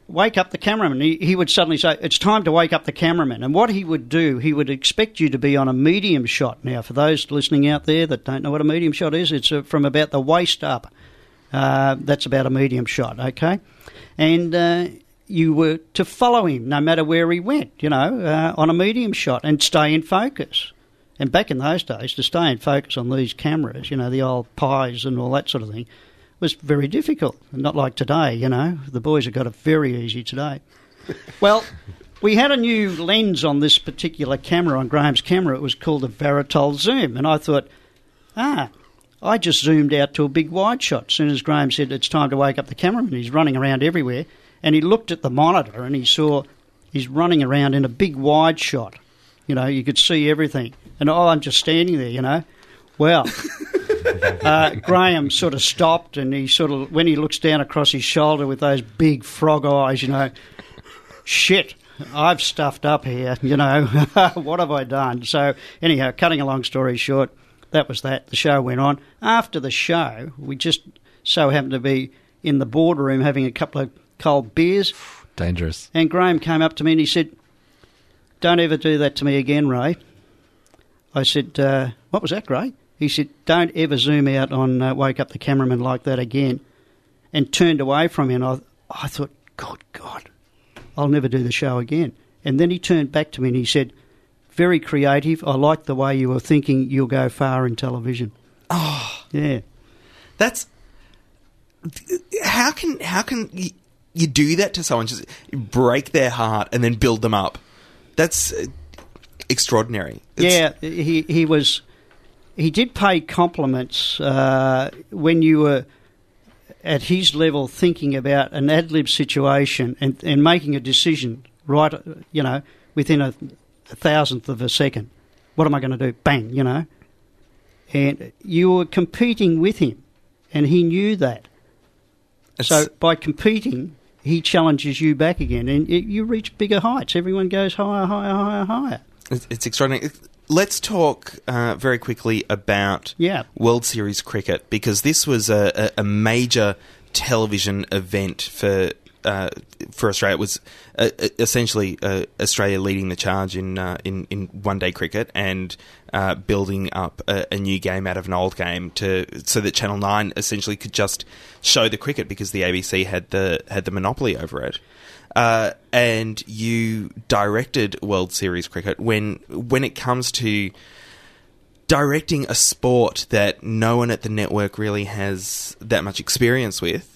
wake up the cameraman. He, he would suddenly say, "It's time to wake up the cameraman." And what he would do, he would expect you to be on a medium shot. Now, for those listening out there that don't know what a medium shot is, it's uh, from about the waist up. Uh, that's about a medium shot, okay? And uh, you were to follow him no matter where he went, you know, uh, on a medium shot and stay in focus. And back in those days, to stay in focus on these cameras, you know, the old pies and all that sort of thing, was very difficult. Not like today, you know. The boys have got it very easy today. [LAUGHS] well, we had a new lens on this particular camera, on Graham's camera. It was called a Varotal Zoom. And I thought, ah, I just zoomed out to a big wide shot. As soon as Graham said it's time to wake up the cameraman, he's running around everywhere. And he looked at the monitor and he saw he's running around in a big wide shot. You know, you could see everything. And oh, I'm just standing there, you know. Well, [LAUGHS] uh, Graham sort of stopped and he sort of, when he looks down across his shoulder with those big frog eyes, you know, shit, I've stuffed up here, you know, [LAUGHS] what have I done? So, anyhow, cutting a long story short, that was that. The show went on. After the show, we just so happened to be in the boardroom having a couple of cold beers, Dangerous. and Graham came up to me and he said, Don't ever do that to me again, Ray. I said, uh, What was that, Ray? He said, Don't ever zoom out on uh, Wake Up the Cameraman like that again. And turned away from me, and I, I thought, God, God, I'll never do the show again. And then he turned back to me and he said, Very creative. I like the way you were thinking you'll go far in television. Oh. Yeah. That's how can how can you, you do that to someone? Just break their heart and then build them up. That's uh, extraordinary. It's- yeah, he he was. He did pay compliments uh, when you were at his level thinking about an ad lib situation and, and making a decision right, you know, within a, a thousandth of a second. What am I going to do? Bang, you know. And you were competing with him, and he knew that. it's- So by competing, he challenges you back again, and it, you reach bigger heights. Everyone goes higher, higher, higher, higher. It's, it's extraordinary. Let's talk uh, very quickly about Yeah. World Series cricket because this was a, a, a major television event for uh, for Australia. It was uh, essentially uh, Australia leading the charge in uh, in, in one day cricket and uh, building up a, a new game out of an old game to so that Channel Nine essentially could just show the cricket because the ABC had the had the monopoly over it. And you directed World Series cricket when when it comes to directing a sport that no one at the network really has that much experience with.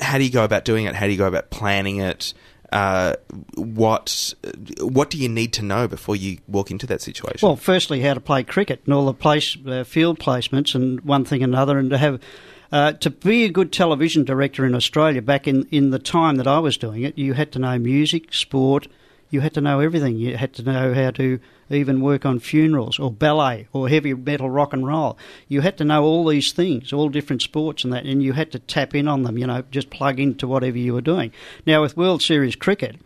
How do you go about doing it? How do you go about planning it? Uh, what what do you need to know before you walk into that situation? Well, firstly, how to play cricket and all the place uh, field placements and one thing and another, and to have uh, to be a good television director in Australia back in in the time that I was doing it, you had to know music, sport. You had to know everything. You had to know how to even work on funerals or ballet or heavy metal rock and roll. You had to know all these things, all different sports and that, and you had to tap in on them. You know, just plug into whatever you were doing. Now with World Series cricket,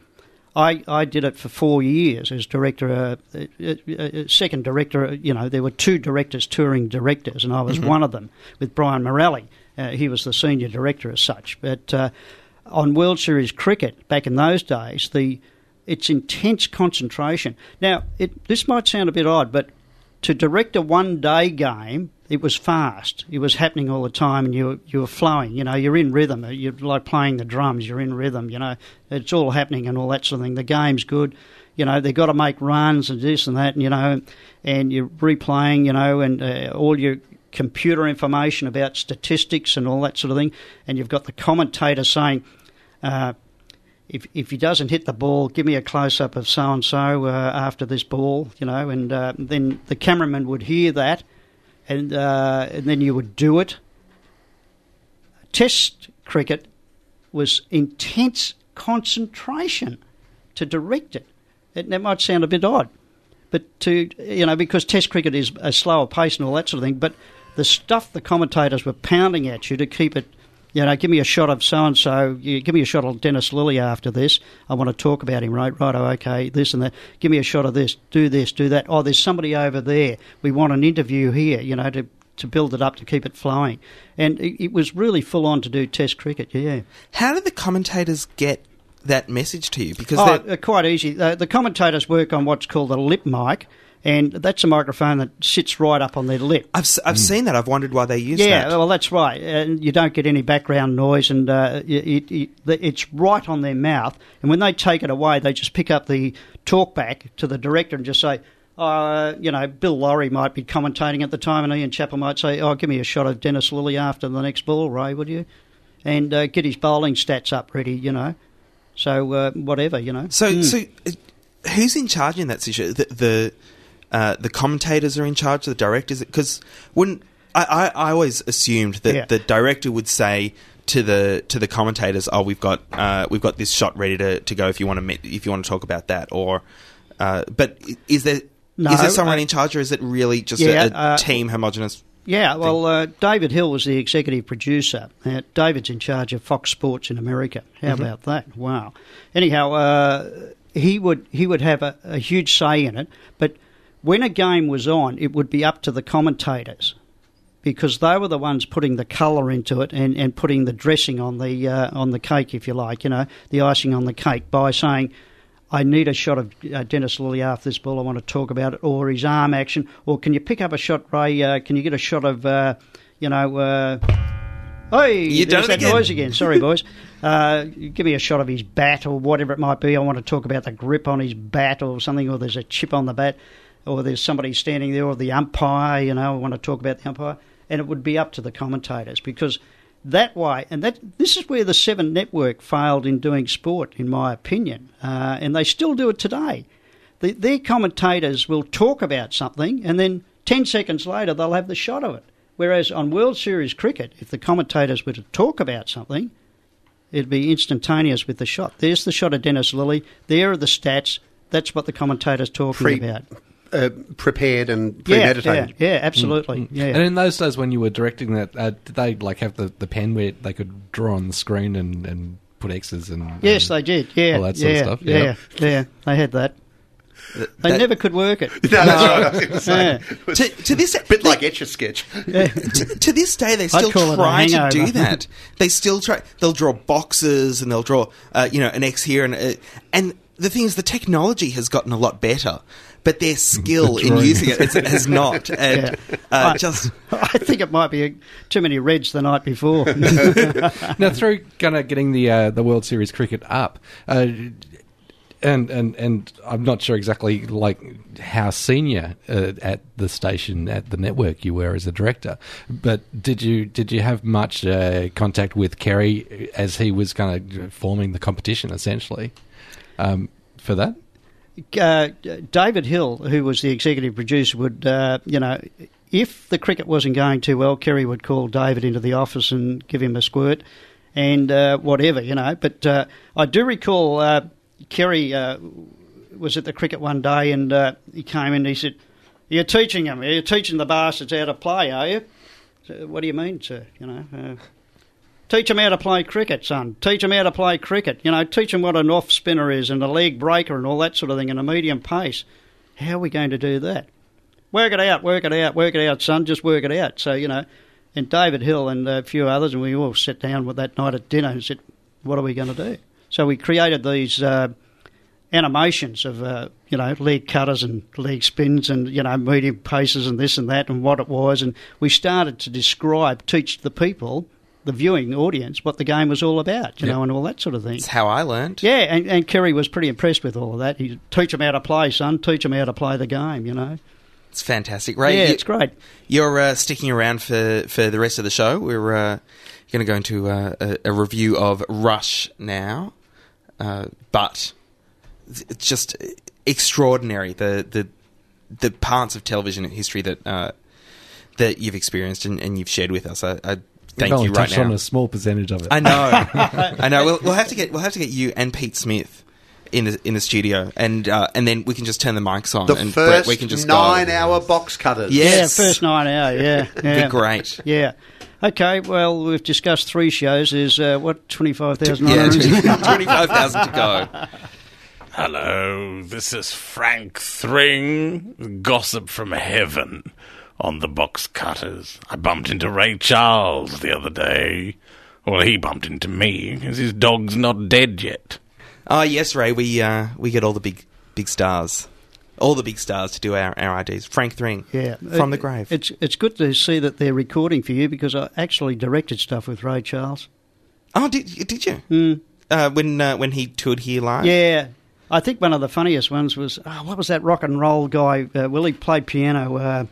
I, I did it for four years as director, uh, uh, uh, second director. You know, there were two directors, touring directors, and I was one of them with Brian Morelli. Uh, he was the senior director as such. But uh, on World Series cricket back in those days, the it's intense concentration. Now, it, this might sound a bit odd, but to direct a one day game, it was fast. It was happening all the time, and you were, you were flowing. You know, you're in rhythm. You're like playing the drums. You're in rhythm. You know, it's all happening and all that sort of thing. The game's good. You know, they've got to make runs and this and that. And, you know, and you're replaying. You know, and uh, all your computer information about statistics and all that sort of thing. And you've got the commentator saying. Uh, if if he doesn't hit the ball, give me a close up of so and so after this ball, you know, and uh, then the cameraman would hear that, and uh, and then you would do it. Test cricket was intense concentration to direct it. it. That might sound a bit odd, but to you know because Test cricket is a slower pace and all that sort of thing, but the stuff the commentators were pounding at you to keep it you know, give me a shot of so and so. Give me a shot of Dennis Lillee after this. I want to talk about him, right? Right, oh, okay, this and that. Give me a shot of this. Do this, do that. Oh, there's somebody over there. We want an interview here, you know, to, to build it up, to keep it flowing. And it, it was really full on to do Test cricket, yeah. How did the commentators get that message to you? Because Oh, they're- uh, quite easy. The, the commentators work on what's called a lip mic, and that's a microphone that sits right up on their lip. I've, s- I've seen that. I've wondered why they use Yeah, that. well, that's right. And you don't get any background noise, and uh, it, it, it's right on their mouth. And when they take it away, they just pick up the talkback to the director and just say, uh, you know, Bill Lawry might be commentating at the time, and Ian Chappell might say, "Oh, give me a shot of Dennis Lillee after the next ball, Ray, would you?" And uh, get his bowling stats up ready, you know. So uh, whatever, you know. So, Mm. so uh, who's in charge in that situation? The the, uh, the commentators are in charge. The directors, because when I, I, I always assumed that Yeah. the director would say to the to the commentators, "Oh, we've got uh, we've got this shot ready to, to go if you want to meet, if you want to talk about that." Or, uh, but is there is No, there someone in charge, or is it really just Yeah, a, a uh, team homogenous? Yeah, well, uh, David Hill was the executive producer. Uh, David's in charge of Fox Sports in America. How about that? Wow. Anyhow, uh, he would he would have a, a huge say in it, but when a game was on, it would be up to the commentators because they were the ones putting the colour into it and, and putting the dressing on the uh, on the cake, if you like, you know, the icing on the cake by saying. I need a shot of uh, Dennis Lillee after this ball. I want to talk about it, or his arm action, or can you pick up a shot, Ray? Uh, can you get a shot of, uh, you know, uh, hey, You there's done that again. noise again. Sorry, [LAUGHS] boys. Uh, give me a shot of his bat or whatever it might be. I want to talk about the grip on his bat or something, or there's a chip on the bat, or there's somebody standing there, or the umpire. You know, I want to talk about the umpire, and it would be up to the commentators because that way, and that this is where the Seven Network failed in doing sport, in my opinion, uh, and they still do it today. The, their commentators will talk about something, and then ten seconds later they'll have the shot of it. Whereas on World Series cricket, if the commentators were to talk about something, it'd be instantaneous with the shot. There's the shot of Dennis Lillee. There are the stats. That's what the commentator's talking Pre- about. Uh, prepared and Yeah, premeditated. yeah, yeah, absolutely. Yeah. And in those days when you were directing that, uh, did they like have the, the pen where they could draw on the screen and, and put X's and Yes, and they did. Yeah, all that yeah, sort of stuff. Yeah, yeah, they had that. They That- never could work it. [LAUGHS] No, that's right. I was going to. Yeah. It was To, to this, a bit like Etch a Sketch. Yeah. to, to this day, they still call it a try to do that. They still try. They'll draw boxes and they'll draw, uh, you know, an X here and uh, and the thing is, the technology has gotten a lot better, but their skill in drawing. using it has not. [LAUGHS] And Yeah. uh, I- [LAUGHS] just I think it might be a, too many reds the night before. [LAUGHS] now through kind of getting the uh, the World Series cricket up, uh, and and and I'm not sure exactly like how senior uh, at the station at the network you were as a director, but did you did you have much uh, contact with Kerry as he was kind of forming the competition essentially um, for that? Uh, David Hill, who was the executive producer, would, uh, you know, if the cricket wasn't going too well, Kerry would call David into the office and give him a squirt and uh, whatever, you know. But uh, I do recall uh, Kerry was at the cricket one day and he came in and he said, You're teaching them, you're teaching the bastards how to play, are you? What do you mean, sir? You know, Teach them how to play cricket, son. Teach them how to play cricket. You know, teach them what an off spinner is and a leg breaker and all that sort of thing and a medium pace. How are we going to do that? Work it out, work it out, work it out, son. Just work it out. So, you know, and David Hill and a few others, and we all sat down with that night at dinner and said, what are we going to do? So we created these uh, animations of, uh, you know, leg cutters and leg spins and, you know, medium paces and this and that and what it was. And we started to describe, teach the people, the viewing audience, what the game was all about, you know, and all that sort of thing. That's how I learned. Yeah, and, and Kerry was pretty impressed with all of that. He teach them how to play, son. Teach them how to play the game. You know. It's fantastic. Ray, yeah, you- it's great. You're uh, sticking around for, for the rest of the show. We're uh, going to go into uh, a, a review of Rush now, uh, but it's just extraordinary the the the parts of television history that uh, that you've experienced and, and you've shared with us. I, I thank only you right touched now. on a small percentage of it. I know, [LAUGHS] I know. We'll, we'll have to get we'll have to get you and Pete Smith in the in the studio, and uh, and then we can just turn the mics on. The and Brett, first we can just nine go. hour box cutters. Yes. Yeah, first nine hour. Yeah, [LAUGHS] yeah. Be great. Yeah. Okay. Well, we've discussed three shows. There's uh, what twenty five thousand. Yeah, twenty [LAUGHS] five thousand to go. Hello, this is Frank Thring, gossip from heaven on the box cutters. I bumped into Ray Charles the other day. Well, he bumped into me, because his dog's not dead yet. Oh yes, Ray. We uh, we get all the big big stars, all the big stars to do our, our IDs. Frank Thring, Yeah, from the grave. It's it's good to see that they're recording for you because I actually directed stuff with Ray Charles. oh, did did you? Uh, when uh, when he toured here live? Yeah, I think one of the funniest ones was oh, what was that rock and roll guy? Uh, Willie played piano.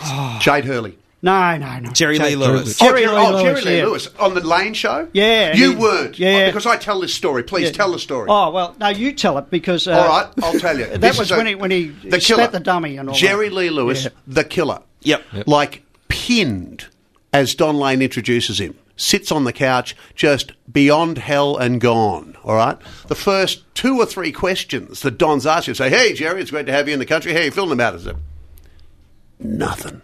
Uh, Jade Hurley. no, no, no. Jerry Lee Jay- Lewis. Jerry oh, Lee oh, Lewis, Jerry Lee yeah. Lewis on the Lane show. Yeah, you he- weren't. yeah. Oh, because I tell this story. Please Yeah. tell the story. Oh well, no, you tell it because. Uh, All right, I'll tell you. [LAUGHS] That This was is a- when he when he the spat killer, the dummy and all. Jerry that. Lee Lewis, Yeah. the killer. Yep. Like pinned as Don Lane introduces him. Sits on the couch, just beyond hell and gone. All right. The first two or three questions that Don's asked you say, "Hey Jerry, it's great to have you in the country. How you feeling about it?" Nothing.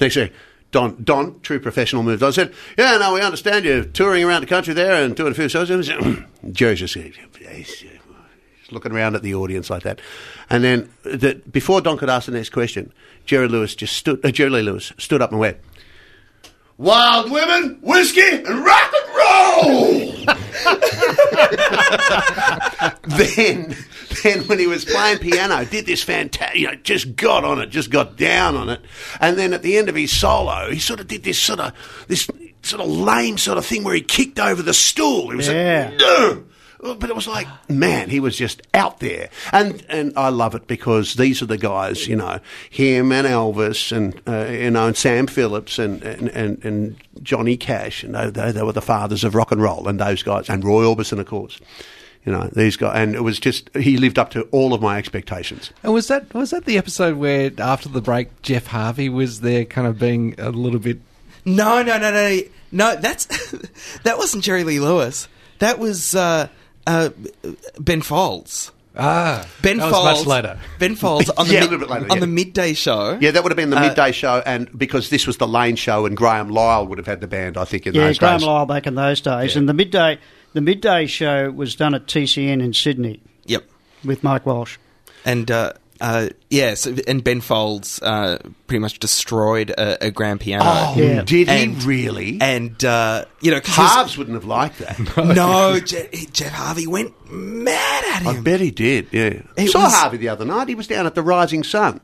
Next thing, Don, Don, true professional moves. I said, "Yeah, no, we understand you're touring around the country there and doing a few shows." [CLEARS THROAT] Jerry's just, he's looking around at the audience like that, and then the, before Don could ask the next question, Jerry Lewis just stood. Uh, Jerry Lee Lewis stood up and went, "Wild women, whiskey, and rock and roll." [LAUGHS] then, then when he was playing piano, did this fantastic, you know, just got on it, just got down on it, and then at the end of his solo, he sort of did this sort of this sort of lame sort of thing where he kicked over the stool. It was Yeah. like, no. But it was like, man, he was just out there, and and I love it because these are the guys, you know, him and Elvis, and uh, you know, and Sam Phillips, and and, and, and Johnny Cash, and they, they were the fathers of rock and roll, and those guys, and Roy Orbison, of course, you know, these guys, and it was just he lived up to all of my expectations. And was that was that the episode where after the break Geoff Harvey was there, kind of being a little bit? No, no, no, no, no. That's [LAUGHS] that wasn't Jerry Lee Lewis. That was uh, uh, Ben Folds. Ah, Ben that Folds. was much later. Ben Folds [LAUGHS] on the Yeah, mid- little bit later, on yeah. the midday show. Yeah, that would have been the Uh, midday show, and because this was the Lane show, and Graham Lyle would have had the band, I think, in Yeah, those Graham days. Lyle back in those days, and the midday the midday show was done at TCN in Sydney Yep. with Mike Walsh. And uh, uh, yeah, so, and Ben Folds uh, pretty much destroyed a, a grand piano. Oh, Yeah. did he really? And uh, you know, he Harves wouldn't have liked that. [LAUGHS] no, Je- Geoff Harvey went mad at him. I bet he did. Yeah, It saw was- Harvey the other night. He was down at the Rising Sun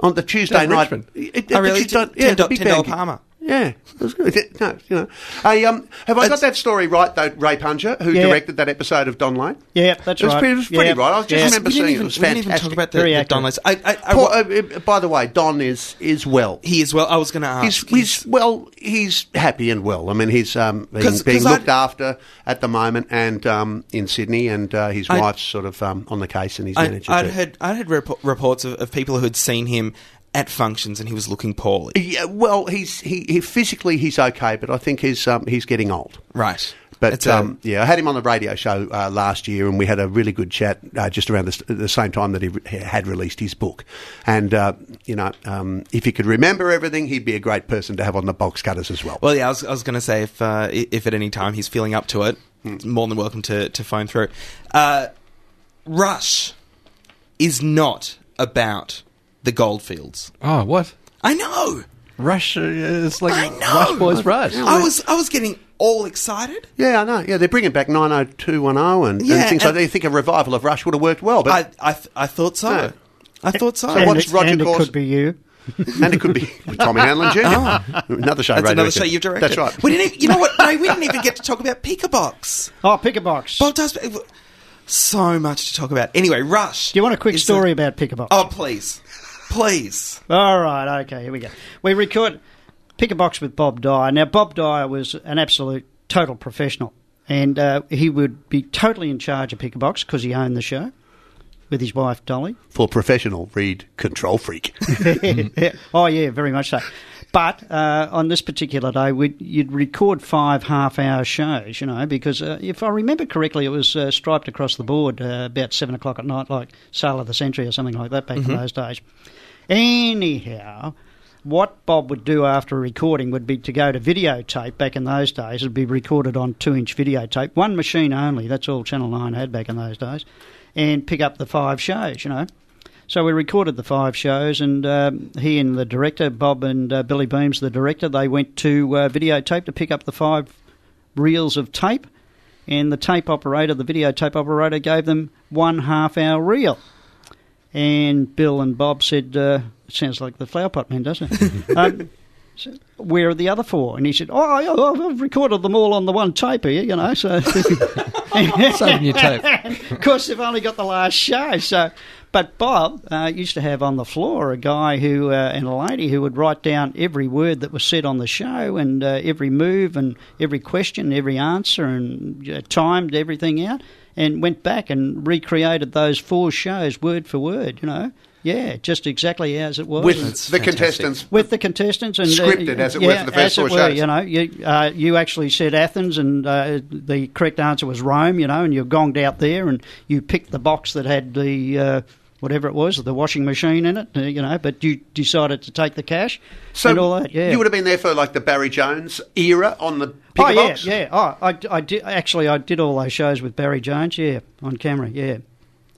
on the Tuesday At night. Richmond? It- Oh, really? Tuesday- Ten- yeah, ten the big ten dollar. Palmer. Yeah, it was good. [LAUGHS] No, you know. Hey, um, have I got that story right though? Ray Puncher, who Yeah. directed that episode of Don Lane. Yeah, that's it was right. Pretty, it was pretty Yeah. right. I just Yeah. remember we didn't seeing even, it. It was we didn't fantastic. even talk about the, Very the accurate. Don Lewis. I, I, I, Paul, uh, uh, by the way, Don is is well. he is well. I was going to He's, ask. he's well. He's happy and well. I mean, he's um, being, 'Cause- being 'cause looked I'd- after at the moment, and um, in Sydney, and uh, his I'd- wife's sort of um, on the case, and he's I, manager I'd too. heard I'd heard rep- reports of, of people who had seen him at functions and he was looking poorly. Yeah, well, he's he, he physically he's okay, but I think he's um, he's getting old. Right. But a- um, yeah, I had him on the radio show uh, last year, and we had a really good chat uh, just around the, the same time that he re- had released his book. And uh, you know, um, if he could remember everything, he'd be a great person to have on the box cutters as well. Well, yeah, I was, I was going to say if uh, if at any time he's feeling up to it, more than welcome to, to phone through. Uh, Rush is not about the goldfields. Oh, what? I know. Rush uh, is like I know. Rush Boys Rush. I was I was getting all excited. yeah, I know. Yeah, they're bringing back 90210 and, Yeah, and things like and- that. You think a revival of Rush would have worked well, but I I, th- I thought so. No. I thought so. So and what's it, Roger and it Corson- could be you. and it could be [LAUGHS] Tommy Hanlon Jr. Another show. That's radio another show you've directed. That's right. We didn't. Even, you know what? No, we didn't even get to talk about Pick a Box. [LAUGHS] Oh, pick a box. Bob does so much to talk about. Anyway, Rush. Do you want a quick is story about pick a box? Oh, please, please. All right, okay, here we go. We record Pick a Box with Bob Dyer. Now, Bob Dyer was an absolute total professional, and uh, he would be totally in charge of Pick a Box because he owned the show with his wife Dolly. For professional, read Control Freak. [LAUGHS] Yeah. Oh, yeah, very much so. But uh, on this particular day, we'd, you'd record five half-hour shows, you know, because uh, if I remember correctly, it was uh, striped across the board uh, about seven o'clock at night, like Sale of the Century or something like that back in those days. Anyhow, what Bob would do after a recording would be to go to videotape back in those days. It would be recorded on two-inch videotape, one machine only. That's all Channel Nine had back in those days, and pick up the five shows, you know. So we recorded the five shows, and um, he and the director, Bob and uh, Billy Beams, the director, they went to uh, videotape to pick up the five reels of tape, and the tape operator, the videotape operator, gave them one half-hour reel. And Bill and Bob said, uh, sounds like the Flower Pot Man, doesn't it?" [LAUGHS] um, so, where are the other four? And he said, "Oh, I- I've recorded them all on the one tape here, you know." So [LAUGHS] Saving your tape. [LAUGHS] of course, they've only got the last show. So, but Bob uh, used to have on the floor a guy who uh, and a lady who would write down every word that was said on the show and uh, every move and every question, every answer, and uh, timed everything out, and went back and recreated those four shows word for word. You know, yeah, just exactly as it was. With And- the contestants. with the contestants and uh, Scripted, as it were, for the first as it four were, shows. You know, you uh, you actually said Athens, and uh, the correct answer was Rome. You know, and you gonged out there, and you picked the box that had the uh, whatever it was, the washing machine in it. Uh, you know, but you decided to take the cash So and all that. Yeah, you would have been there for like the Barry Jones era on the Oh yeah, box. yeah. Oh, I, I did actually. I did all those shows with Barry Jones. Yeah, on camera. Yeah,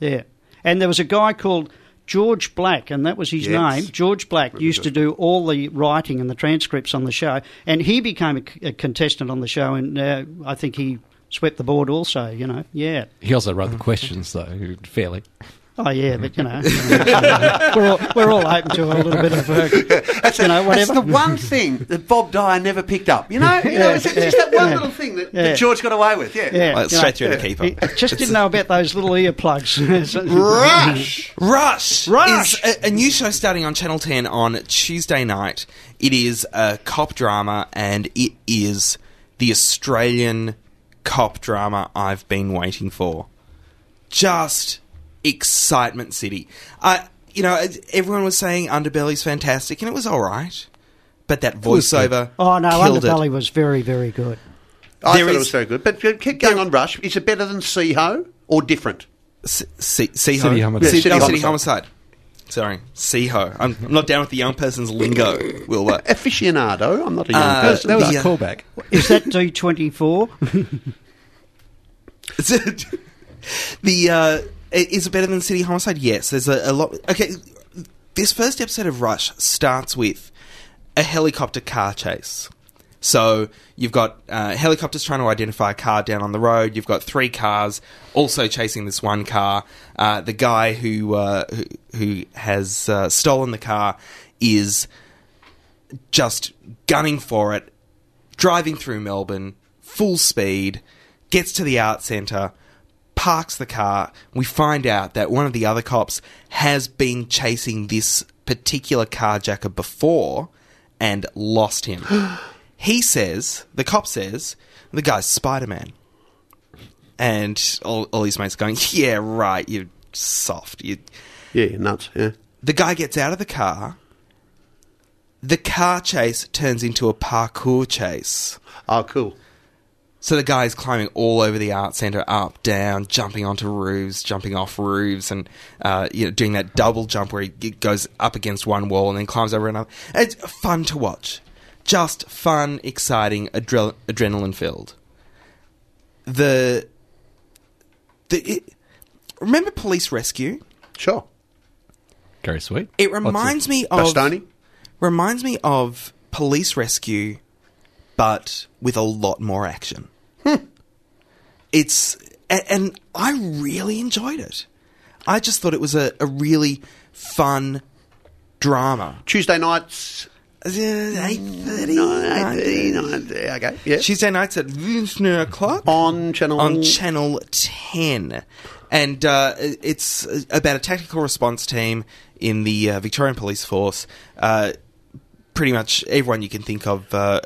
yeah. And there was a guy called George Black, and that was his Yes. name. George Black used to do all the writing and the transcripts on the show, and he became a contestant on the show, and uh, I think he swept the board also. You know, yeah. He also wrote the questions, though, fairly. Oh yeah, but you know, we're all we're all open to a little bit of, uh, [LAUGHS] you know, whatever. That's the one thing that Bob Dyer never picked up. You know, you know, it's just that one little thing that, Yeah. that George got away with. Yeah. yeah, Well, you know, straight through the keeper. He just didn't know about those little earplugs. [LAUGHS] Rush. Rush, Rush! is a, a new show starting on Channel 10 on Tuesday night. It is a cop drama, and it is the Australian cop drama I've been waiting for. Just excitement city. I, you know, everyone was saying Underbelly's fantastic, and it was all right. But that voiceover Oh no, killed it. Underbelly was very, very good. I There thought it is- was very good. But uh, keep going on Rush. Is it better than Seho or different? C- C- Seho. City Homicide. City, City City Homicide. Homicide. Sorry, Seho. I'm, I'm not down with the young person's lingo, Wilbur. [LAUGHS] Aficionado. I'm not a young Uh, person. That was The, a uh, callback. Is that D twenty four? Is [LAUGHS] it the uh, is it better than City Homicide? Yes. There's a, a lot. Okay, this first episode of Rush starts with a helicopter car chase. So you've got uh, helicopters trying to identify a car down on the road. You've got three cars also chasing this one car. Uh, the guy who uh, who, who has uh, stolen the car is just gunning for it, driving through Melbourne, full speed, gets to the art centre, parks the car. We find out that one of the other cops has been chasing this particular carjacker before and lost him. [GASPS] he says, the cop says, the guy's Spider Man. And all, all his mates are going, [LAUGHS] yeah, right, you're soft. You, Yeah, nuts. Yeah. the guy gets out of the car. The car chase turns into a parkour chase. Oh, cool. So the guy's climbing all over the art center, up, down, jumping onto roofs, jumping off roofs, and uh, you know doing that double jump where he goes up against one wall and then climbs over another. It's fun to watch, just fun, exciting, adre- adrenaline filled. The the it, remember Police Rescue? Sure. Very sweet. It Lots of- reminds me of Bastoni? reminds me of Police Rescue, but with a lot more action. It's and I really enjoyed it. I just thought it was a, a really fun drama. Tuesday nights. Eight thirty. Nine, 8:30, 9:30, Okay. Yeah. Tuesday nights at nine o'clock on channel. on channel 10 and uh, it's about a tactical response team in the uh, victorian police force uh, pretty much everyone you can think of uh,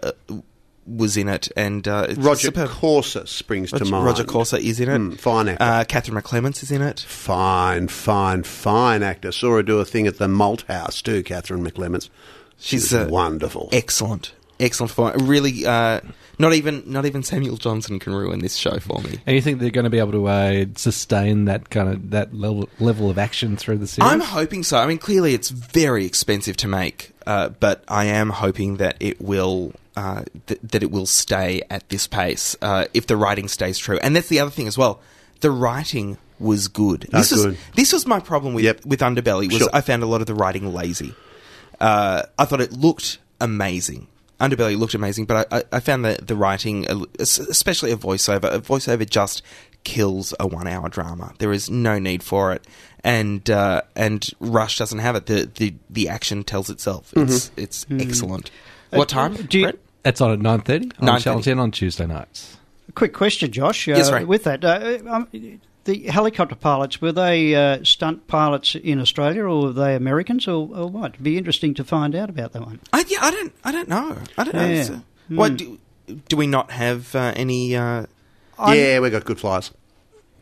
was in it and uh, it's Roger superb. Corser springs to mind. roger corser is in it Mm, fine actor. uh, catherine mcclements is in it Fine, fine, fine actor. Saw her do a thing at the Malt House too, Catherine McClements. She's, She's uh, wonderful. excellent excellent for really uh, not even not even samuel johnson can ruin this show for me And you think they're going to be able to uh, sustain that kind of that level level of action through the series? I'm hoping so. I mean, clearly it's very expensive to make, uh, but I am hoping that it will uh, th- that it will stay at this pace uh, if the writing stays true. And that's the other thing as well. The writing was good. Ah, This was good. this was my problem with Yep. with Underbelly was Sure. I found a lot of the writing lazy. Uh, I thought it looked amazing. Underbelly looked amazing, but I, I, I found the the writing, uh, especially a voiceover, a voiceover just kills a one hour drama. There is no need for it, and uh, and Rush doesn't have it. The the, the action tells itself. It's it's excellent. What time? do you- Brett? It's on at nine thirty on 9:30. Channel Ten on Tuesday nights. Quick question, Josh. Uh, Yes, right. With that, uh, um, the helicopter pilots were they uh, stunt pilots in Australia, or were they Americans, or, or what? It'd be interesting to find out about that one. I, yeah, I don't I don't know. I don't know. Yeah. So- What do, do we not have uh, any? Uh, I'm- yeah, we got good flyers.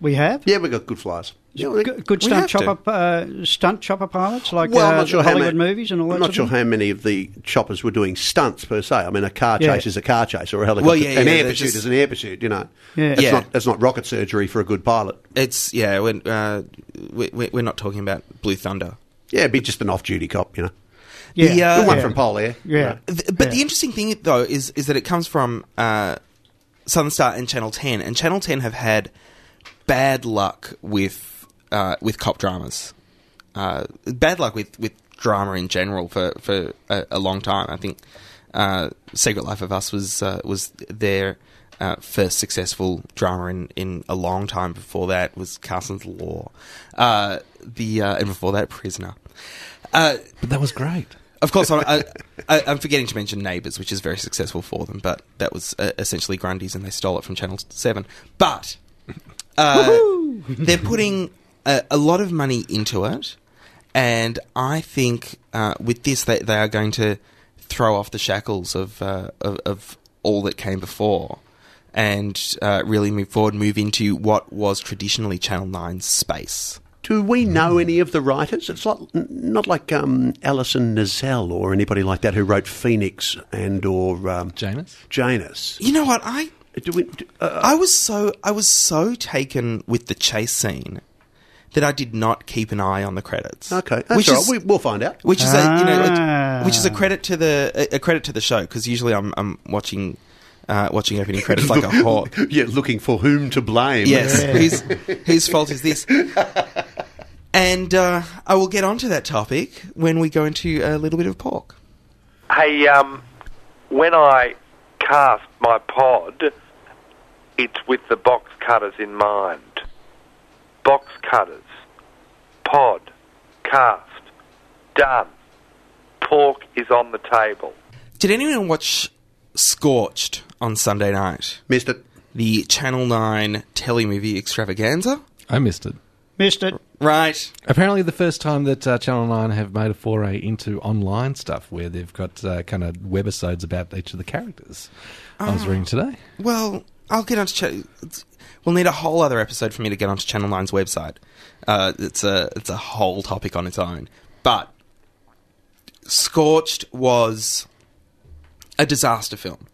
we have. Yeah, we got good flyers. Yeah, we- G- good stunt chopper, uh, stunt chopper pilots like well, uh, sure Hollywood many, movies and all that. I'm not sure how many of the choppers were doing stunts per se. I mean, a car Yeah. chase is a car chase, or a helicopter. Well, yeah, an yeah, air they're pursuit just- is an air pursuit. You know, Yeah. That's Yeah. not that's not rocket surgery for a good pilot. it's yeah. When, uh, we, we- we're not talking about Blue Thunder. Yeah, it'd be just an off-duty cop. You know, Yeah, The, uh, the one yeah. from Polair. Yeah. Th- But Yeah. the interesting thing, though, is is that it comes from uh, Southern Star and Channel Ten, and Channel Ten have had bad luck with uh, with cop dramas. Uh, bad luck with, with drama in general for for a, a long time. I think uh, Secret Life of Us was uh, was their uh, first successful drama in, in a long time. Before that was Carson's Law, uh, the uh, and before that Prisoner. Uh, But that was great. of course, I'm, I, I'm forgetting to mention Neighbours, which is very successful for them, but that was uh, essentially Grundy's and they stole it from Channel 7. But uh, they're putting a, a lot of money into it, and I think uh, with this, they, they are going to throw off the shackles of, uh, of, of all that came before and uh, really move forward, move into what was traditionally Channel 9's space. Do we know any of the writers? It's like, n- not like um, Alison Nisselle or anybody like that who wrote Phoenix and or um, Janus? Janus. You know what? I Do we, do, uh, I was so I was so taken with the chase scene that I did not keep an eye on the credits. okay, that's which all is right. We, we'll find out. which is a you know Ah. a, which is a credit to the a, a credit to the show because usually I'm I'm watching uh, watching opening credits like a [LAUGHS] hawk. yeah, looking for whom to blame. Yes, whose whose fault is this? [LAUGHS] And uh, I will get onto that topic when we go into a little bit of pork. Hey, um, when I cast my pod, it's with the box cutters in mind. Box cutters, pod, cast, done. Pork is on the table. Did anyone watch Scorched on Sunday night? Missed it. The Channel Nine telemovie extravaganza. I missed it. Missed it. Right. Apparently, the first time that uh, Channel 9 have made a foray into online stuff where they've got uh, kind of webisodes about each of the characters. I was reading today. Well, I'll get onto. Ch- it's- we'll need a whole other episode for me to get onto Channel 9's website. Uh, it's a it's a whole topic on its own. But Scorched was a disaster film.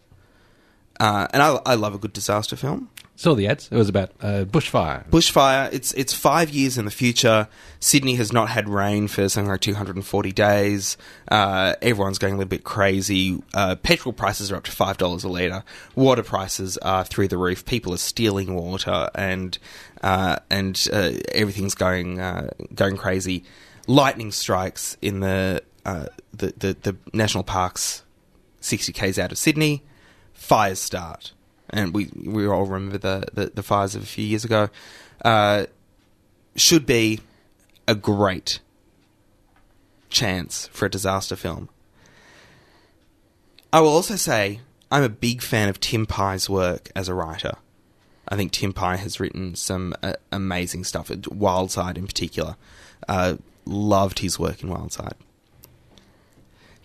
Uh, and I, I love a good disaster film. Saw the ads. It was about uh, bushfire. Bushfire. It's it's five years in the future. Sydney has not had rain for something like 240 days. Uh, everyone's going a little bit crazy. Uh, petrol prices are up to five dollars a liter. Water prices are through the roof. People are stealing water, and uh, and uh, everything's going uh, going crazy. Lightning strikes in the, the the the national parks, 60 k's out of Sydney. Fires start and we we all remember the, the, the fires of a few years ago, uh, should be a great chance for a disaster film. I will also say I'm a big fan of Tim Pye's work as a writer. I think Tim Pye has written some uh, amazing stuff. Wildside, in particular, uh, loved his work in Wildside.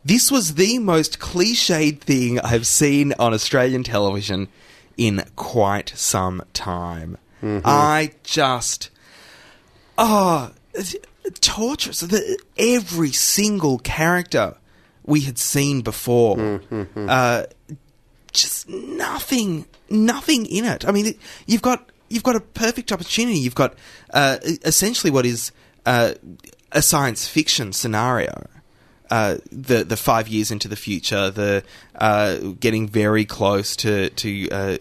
This was the most cliched thing I've seen on Australian television in quite some time. I just, oh, torturous. Every single character we had seen before, uh, just nothing, nothing in it. I mean, it, you've got you've got a perfect opportunity. You've got uh, essentially what is uh, a science fiction scenario. Uh, the the five years into the future, the uh, getting very close to to uh,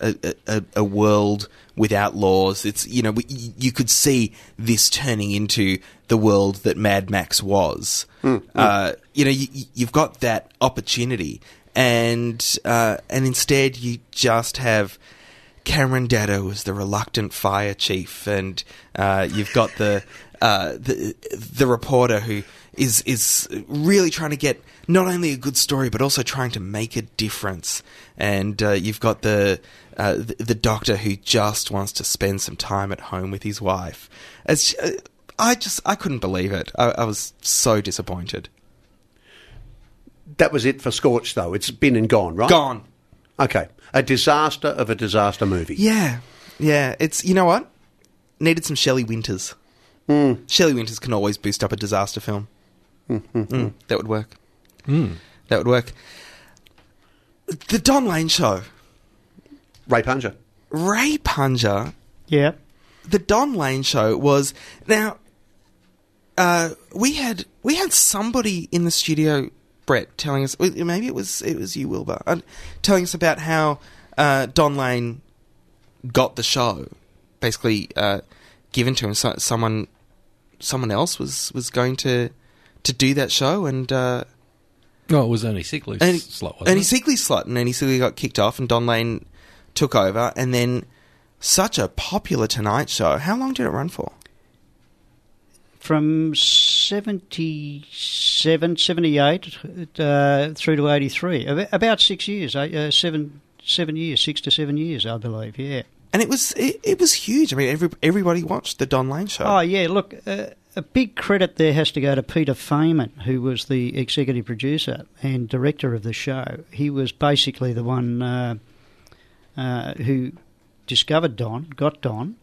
a, a, a world without laws. It's you know we- you could see this turning into the world that Mad Max was. Uh, you know you, you've got that opportunity, and uh, and instead you just have. Cameron Daddo as the reluctant fire chief, and uh, you've got the, uh, the the reporter who is is really trying to get not only a good story but also trying to make a difference. And uh, you've got the, uh, the the doctor who just wants to spend some time at home with his wife. It's, uh, I just I couldn't believe it. I, I was so disappointed. That was it for Scorch, though. It's been and gone, right? Gone. Okay. A disaster of a disaster movie. Yeah, yeah. It's you know what needed some Shelley Winters. Mm. Shelley Winters can always boost up a disaster film. Mm, that would work. That would work. The Don Lane show. Ray Punger. Ray Punger. Yeah. The Don Lane show was now. Uh, we had we had somebody in the studio, Brett, telling us maybe it was it was you, Wilbur, uh, telling us about how uh, Don Lane got the show, basically uh, given to him. So, someone someone else was was going to to do that show, and uh, Oh, it was only Sigley's and slot, wasn't and it? Sigley's slot, and Ernie Sigley got kicked off, and Don Lane took over, and then such a popular Tonight Show. How long did it run for? From 77, 78 uh, through to 83. About six years, uh, uh, seven, seven years, six to seven years, I believe, yeah. And it was it, it was huge. I mean, every, everybody watched the Don Lane show. Oh, yeah, look, uh, a big credit there has to go to Peter Faiman, who was the executive producer and director of the show. He was basically the one uh, uh, who discovered Don, got Don.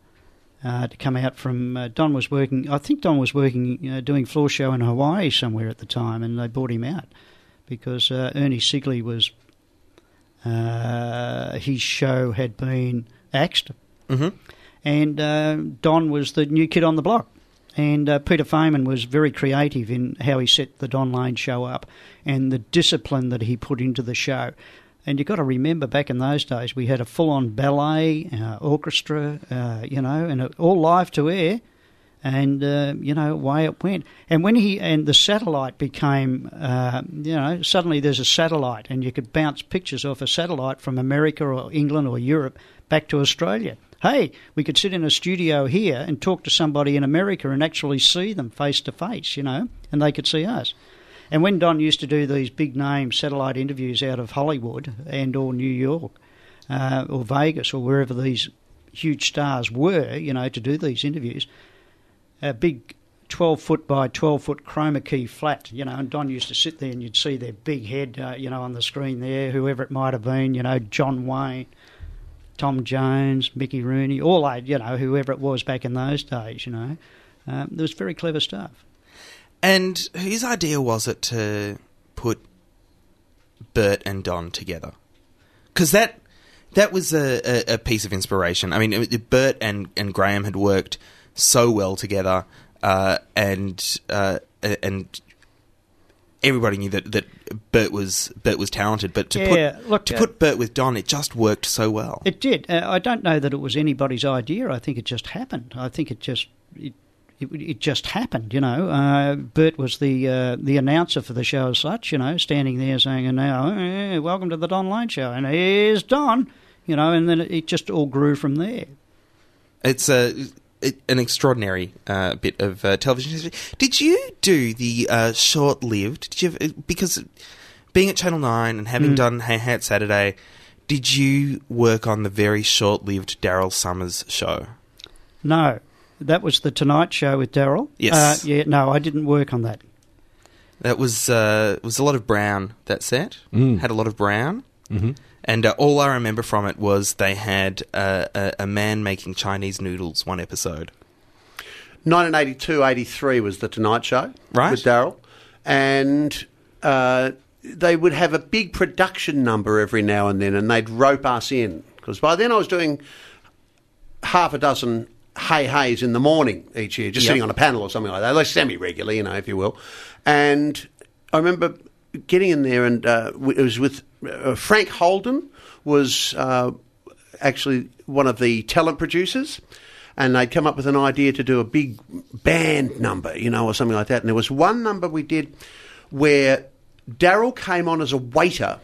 Uh, to come out from uh, Don was working. I think Don was working uh, doing floor show in Hawaii somewhere at the time, and they brought him out because uh, Ernie Sigley was uh, his show had been axed, hmm and uh, Don was the new kid on the block. And uh, Peter Faiman was very creative in how he set the Don Lane show up and the discipline that he put into the show. And you've got to remember back in those days, we had a full on ballet, uh, orchestra, uh, you know, and all live to air. And, uh, you know, away it went. And when he, and the satellite became, uh, you know, suddenly there's a satellite and you could bounce pictures off a satellite from America or England or Europe back to Australia. Hey, we could sit in a studio here and talk to somebody in America and actually see them face to face, you know, and they could see us. And when Don used to do these big name satellite interviews out of Hollywood and or New York uh, or Vegas or wherever these huge stars were, you know, to do these interviews, a big 12 foot by 12 foot chroma key flat, you know, and Don used to sit there and you'd see their big head, uh, you know, on the screen there, whoever it might have been, you know, John Wayne, Tom Jones, Mickey Rooney, all they, you know, whoever it was back in those days, you know. Um, there was very clever stuff. And whose idea was it to put Bert and Don together? Because that that was a, a, a piece of inspiration. I mean, Bert and, and Graham had worked so well together, uh, and uh, and everybody knew that, that Bert was Bert was talented. But to Yeah, put look, to uh, put Bert with Don, it just worked so well. It did. Uh, I don't know that it was anybody's idea. I think it just happened. I think it just it, it, it just happened. You know, uh, Bert was the uh, the announcer for the show as such. You know, standing there saying, "And now, eh, welcome to the Don Lane Show," and here's Don. You know, and then it, it just all grew from there. It's a it, an extraordinary uh, bit of uh, television history. Did you do the uh, short-lived? Did you have, because being at Channel Nine and having Mm. done Hey Hat Saturday, did you work on the very short-lived Daryl Somers show? No, that was the Tonight Show with Daryl. Yes. Uh, yeah. No, I didn't work on that. That was uh, was a lot of brown. That set Mm. had a lot of brown, Mm-hmm. And uh, all I remember from it was they had uh, a, a man making Chinese noodles one episode. 1982 83 was the Tonight Show Right. with Daryl. And uh, they would have a big production number every now and then, and they'd rope us in. Because by then I was doing half a dozen hey hays in the morning each year, just Yep. sitting on a panel or something like that, like semi regularly, you know, if you will. And I remember getting in there, and uh, it was with uh, Frank Holden was uh, actually one of the talent producers. And they'd come up with an idea to do a big band number, you know, or something like that. And there was one number we did where Daryl came on as a waiter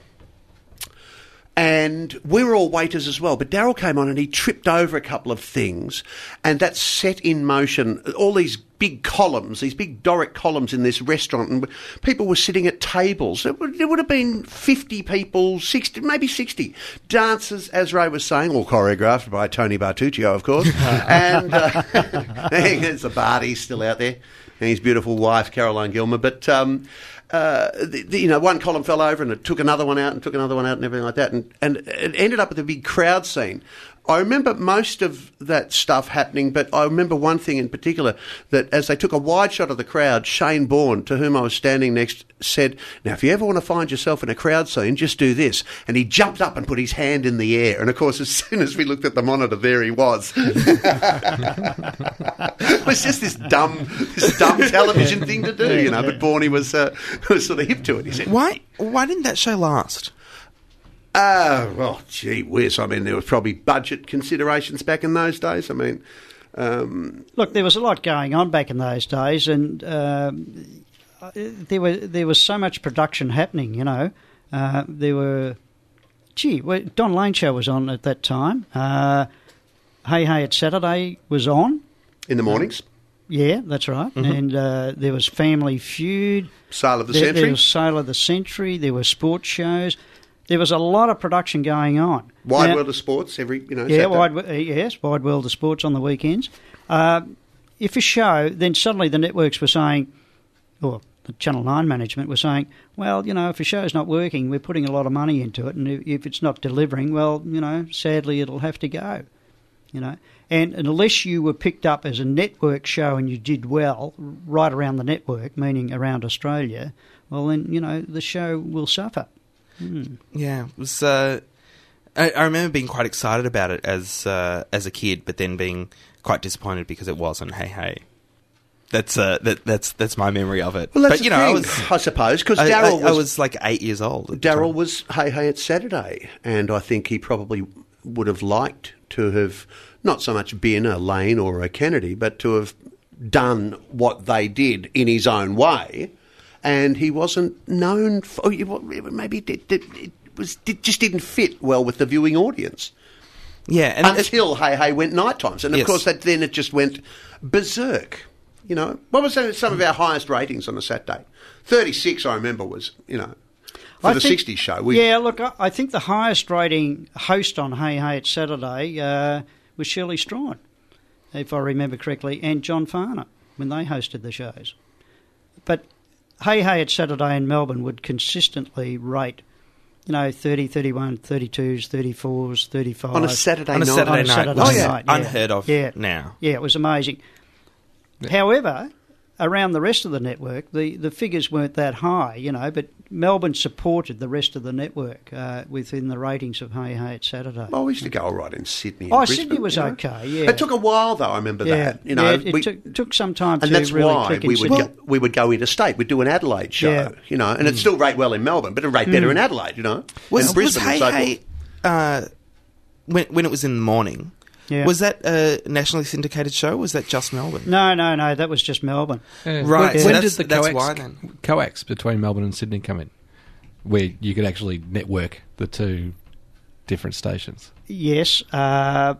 and we were all waiters as well. But Daryl came on and he tripped over a couple of things, and that set in motion all these big columns, these big Doric columns in this restaurant, and people were sitting at tables. It would, it would have been fifty people, sixty, maybe sixty dancers, as Ray was saying, all choreographed by Tony Bartuccio, of course. [LAUGHS] and uh, [LAUGHS] there's the Barty still out there, and his beautiful wife Caroline Gilmer, but. Um, uh, the, the, you know, one column fell over and it took another one out and took another one out and everything like that. And, and it ended up with a big crowd scene. I remember most of that stuff happening, but I remember one thing in particular that as they took a wide shot of the crowd, Shane Bourne, to whom I was standing next, said, Now, if you ever want to find yourself in a crowd scene, just do this. And he jumped up and put his hand in the air. And of course, as [LAUGHS] soon as we looked at the monitor, there he was. [LAUGHS] it was just this dumb, this dumb [LAUGHS] television thing to do, you know. But Borny was, uh, was sort of hip to it. He said, Why why didn't that show last? "Ah, well, gee whiz. I mean, there was probably budget considerations back in those days. I mean, um, Look, there was a lot going on back in those days, and um, uh, there were there was so much production happening. You know, uh, there were, gee, well, Don Lane show was on at that time. Uh, hey Hey it's Saturday was on. in the mornings, Yeah, that's right. And uh, there was Family Feud. Sale of the there, Century. There was Sale of the Century. There were sports shows. There was a lot of production going on. Wide Now- World of Sports every, you know. yeah, wide, uh, yes, wide world of sports on the weekends. Uh, if a show, then suddenly the networks were saying, or the Channel Nine management were saying, well, you know, if a show's not working, we're putting a lot of money into it, and if, if it's not delivering, well, you know, sadly it'll have to go. You know, and unless you were picked up as a network show and you did well right around the network, meaning around Australia, well, then you know the show will suffer. Yeah, it was. Uh, I, I remember being quite excited about it as uh, as a kid, but then being quite disappointed because it wasn't. Hey, hey, that's uh, that that's that's my memory of it. Well, that's but you know, I was I suppose, because I, I- Daryl I was, was like eight years old. Daryl was Hey Hey It's Saturday, and I think he probably would have liked to have not so much been a Lane or a Kennedy, but to have done what they did in his own way. And he wasn't known for maybe it, it, it was it just didn't fit well with the viewing audience yeah, and until Hey Hey went night times, and of Yes. course that then it just went berserk. You know, what was some of our highest ratings on a Saturday? Thirty six, I remember, was you know for I the think- '60s show. We, yeah, look, I, I think the highest rating host on Hey Hey It's Saturday uh, was Shirley Strachan, if I remember correctly, and John Farnham when they hosted the shows. But Hey Hey It's Saturday in Melbourne would consistently rate, you know, 30, 31, 32s, 34s, 35. on a Saturday on a night. Saturday On a night, Saturday which is night, yeah. unheard of Yeah. now. Yeah, it was amazing. However, around the rest of the network, the, the figures weren't that high, you know, but Melbourne supported the rest of the network uh, within the ratings of Hey Hey It's Saturday. Well, we used to go all right in Sydney. and Oh, Brisbane, Sydney was you know. okay, yeah. It took a while, though. I remember yeah, that. You know, yeah, it we- took, took some time and to that's really why click in we would go, we would go interstate. We'd do an Adelaide show, Yeah. you know, and it still rate well in Melbourne, but it rate better in Adelaide, you know, Was, and was Hey so Hey, uh, when, when it was in the morning, Yeah. was that a nationally syndicated show? Was that just Melbourne? No, no, no, that was just Melbourne. Yeah. Right, When, so when did the that's coax, why then. coax between Melbourne and Sydney come in? Where you could actually network the two different stations. Yes. Uh,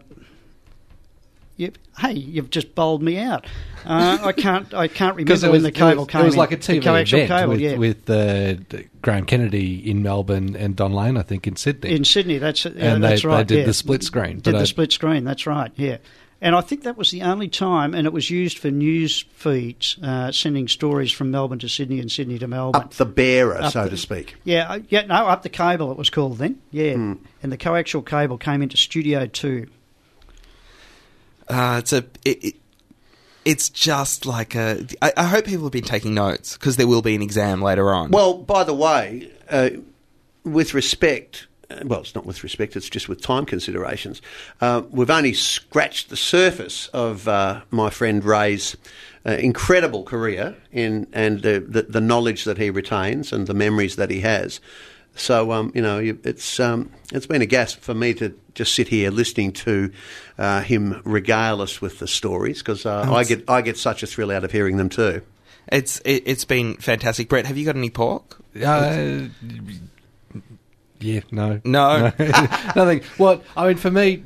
yep. Hey, you've just bowled me out. Uh, I can't. I can't Because [LAUGHS] remember when the cable it came. was, it was in. like a TV coaxial event cable, with, yeah. with uh, Graham Kennedy in Melbourne and Don Lane, I think, in Sydney. in Sydney. That's yeah, and that's they, right. they did yeah. the split screen. Did but the I- split screen? That's right. Yeah. And I think that was the only time, and it was used for news feeds, uh, sending stories from Melbourne to Sydney and Sydney to Melbourne. up the bearer, Up so the- to speak. Yeah, uh, yeah, no, up the cable it was called then. Yeah, Hmm. and the coaxial cable came into Studio Two. Uh, it's a. It, it, it's just like a. I, I hope people have been taking notes because there will be an exam later on. Well, by the way, uh, with respect, uh, well, it's not with respect, it's just with time considerations. Uh, we've only scratched the surface of uh, my friend Ray's uh, incredible career in, and the, the, the knowledge that he retains and the memories that he has. So um, you know, it's um, it's been a gasp for me to just sit here listening to uh, him regale us with the stories because uh, I get I get such a thrill out of hearing them too. it's it, it's been fantastic. Brett, have you got any pork? Uh, yeah, no, No. [LAUGHS] nothing. Well, I mean, for me,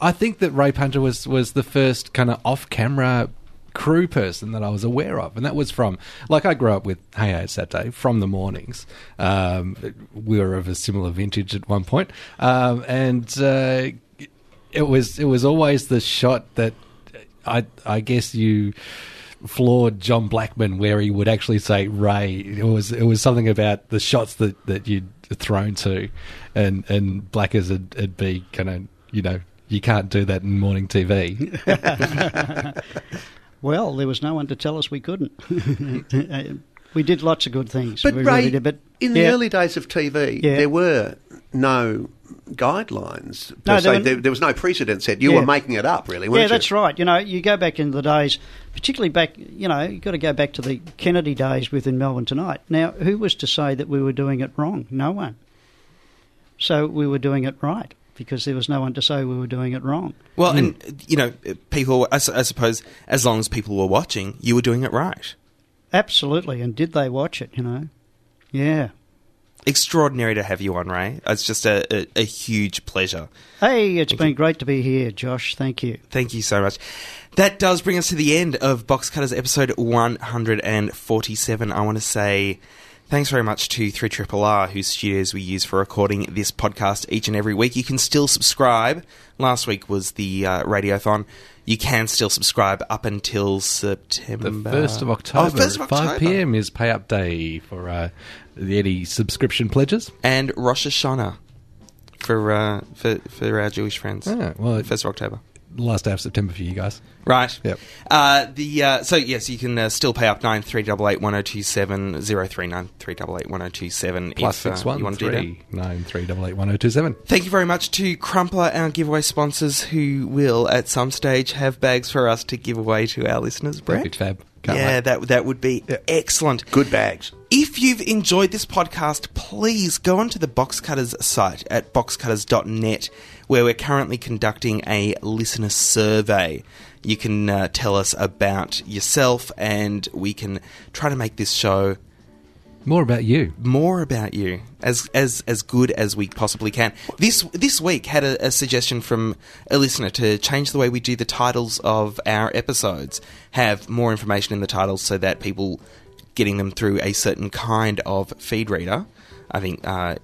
I think that Ray Punter was was the first kind of off-camera crew person that I was aware of, and that was from like I grew up with Hey Hey Saturday from the mornings. Um, we were of a similar vintage at one point, um, and uh, it was it was always the shot that I I guess you floored John Blackman where he would actually say Ray. It was it was something about the shots that, that you'd thrown to, and and Blackers would, would be kind of you know you can't do that in morning TV. [LAUGHS] [LAUGHS] Well, there was no one to tell us we couldn't. [LAUGHS] Uh, we did lots of good things. But we Ray, really did, but in the yeah. early days of TV, Yeah. there were no guidelines. No, there there, there was no precedent set. You Yeah. were making it up, really, weren't you? Yeah, that's right. You know, you go back into the days, particularly back, you know, you've got to go back to the Kennedy days within Melbourne Tonight. Now, who was to say that we were doing it wrong? No one. So we were doing it right because there was no one to say we were doing it wrong. Well, and hmm. you know, people. I, I suppose as long as people were watching, you were doing it right. Absolutely. And did they watch it, you know? Yeah. Extraordinary to have you on, Ray. It's just a, a, a huge pleasure. Hey, it's Thank been you. great to be here, Josh. Thank you. Thank you so much. That does bring us to the end of Box Cutters episode 147. I want to say thanks very much to 3 Triple R, whose studios we use for recording this podcast each and every week. You can still subscribe. Last week was the uh, Radiothon. You can still subscribe up until September. The first of October, Oh, 1st of October. 5 p.m. is pay up day for uh, the Eddie subscription pledges. And Rosh Hashanah for, uh, for, for our Jewish friends. Ah, well, First of October. Last day of September for you guys. Right. Yep. Uh, the uh, so yes, you can uh, still pay up nine three double eight one zero two seven zero three nine three double eight one zero two seven. Plus if, uh, six one you want to do that. three nine three double eight one zero two seven. Thank you very much to Crumpler, our giveaway sponsors, who will at some stage have bags for us to give away to our listeners. Brett, Perfect fab. Can't yeah, wait. that that would be excellent. Good bags. If you've enjoyed this podcast, please go onto the Box Cutters site at boxcutters.net, where we're currently conducting a listener survey. You can uh, tell us about yourself, and we can try to make this show More about you. more about you as as as good as we possibly can. This this week had a, a suggestion from a listener to change the way we do the titles of our episodes, have more information in the titles so that people getting them through a certain kind of feed reader. I think uh,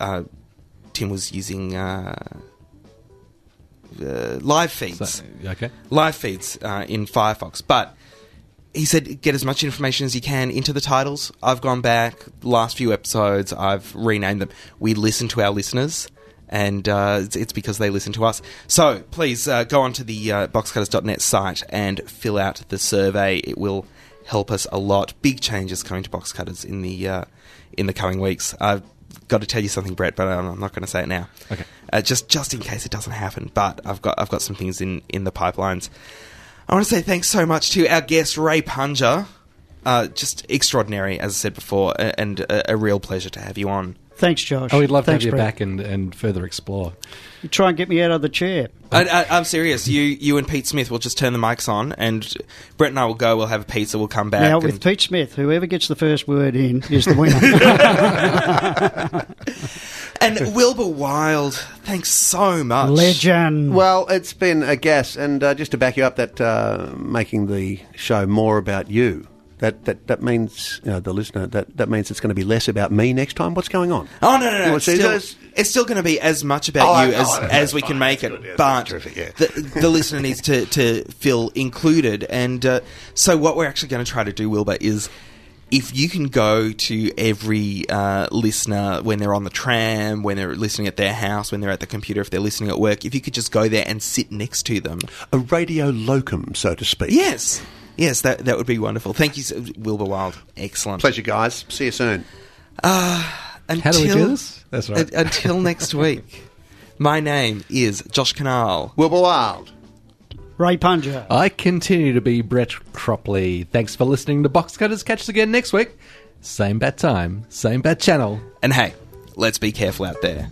uh, Tim was using uh, uh, live feeds So, okay. live feeds uh, in Firefox. But he said get as much information as you can into the titles. I've gone back last few episodes. I've renamed them. We listen to our listeners. And uh, it's, it's because they listen to us. So please uh, go onto the uh, boxcutters.net site and fill out the survey. It will help us a lot. Big changes coming to box cutters in the uh, in the coming weeks. I've got to tell you something, Brett, but I'm I'm not going to say it now. Okay. Uh, just just in case it doesn't happen. But I've got I've got some things in in the pipelines. I want to say thanks so much to our guest Ray Punja. Uh, just extraordinary, as I said before, and a, a real pleasure to have you on. Thanks, Josh. Oh, we'd love Thanks, to have you Brett. back and, and further explore. You try and get me out of the chair. I, I, I'm serious. You you and Pete Smith will just turn the mics on, and Brett and I will go. We'll have a pizza. We'll come back. Now, and- with Pete Smith, whoever gets the first word in is the winner. [LAUGHS] [LAUGHS] And Wilbur Wilde, thanks so much. Legend. Well, it's been a gas, and uh, just to back you up, that uh, making the show more about you. That, that, that means you know, the listener. That, that means it's going to be less about me next time. What's going on? Oh no no no! It's still, it's still going to be as much about Oh, you I- as, oh, as we fine. can make That's it, good. Yeah, but terrific, yeah. the, the listener needs to, to feel included. And uh, so, what we're actually going to try to do, Wilbur, is if you can go to every uh, listener when they're on the tram, when they're listening at their house, when they're at the computer, if they're listening at work, if you could just go there and sit next to them. A radio locum, so to speak. Yes, yes, that that would be wonderful. Thank you, Wilbur Wilde. Excellent. Pleasure, guys. See you soon. Until, How do we do this? That's right. un- [LAUGHS] until next week. My name is Josh Kinal. Wilbur Wilde. Ray Punja. I continue to be Brett Cropley. Thanks for listening to Box Cutters. Catch us again next week. Same bat time, same bat channel. And hey, let's be careful out there.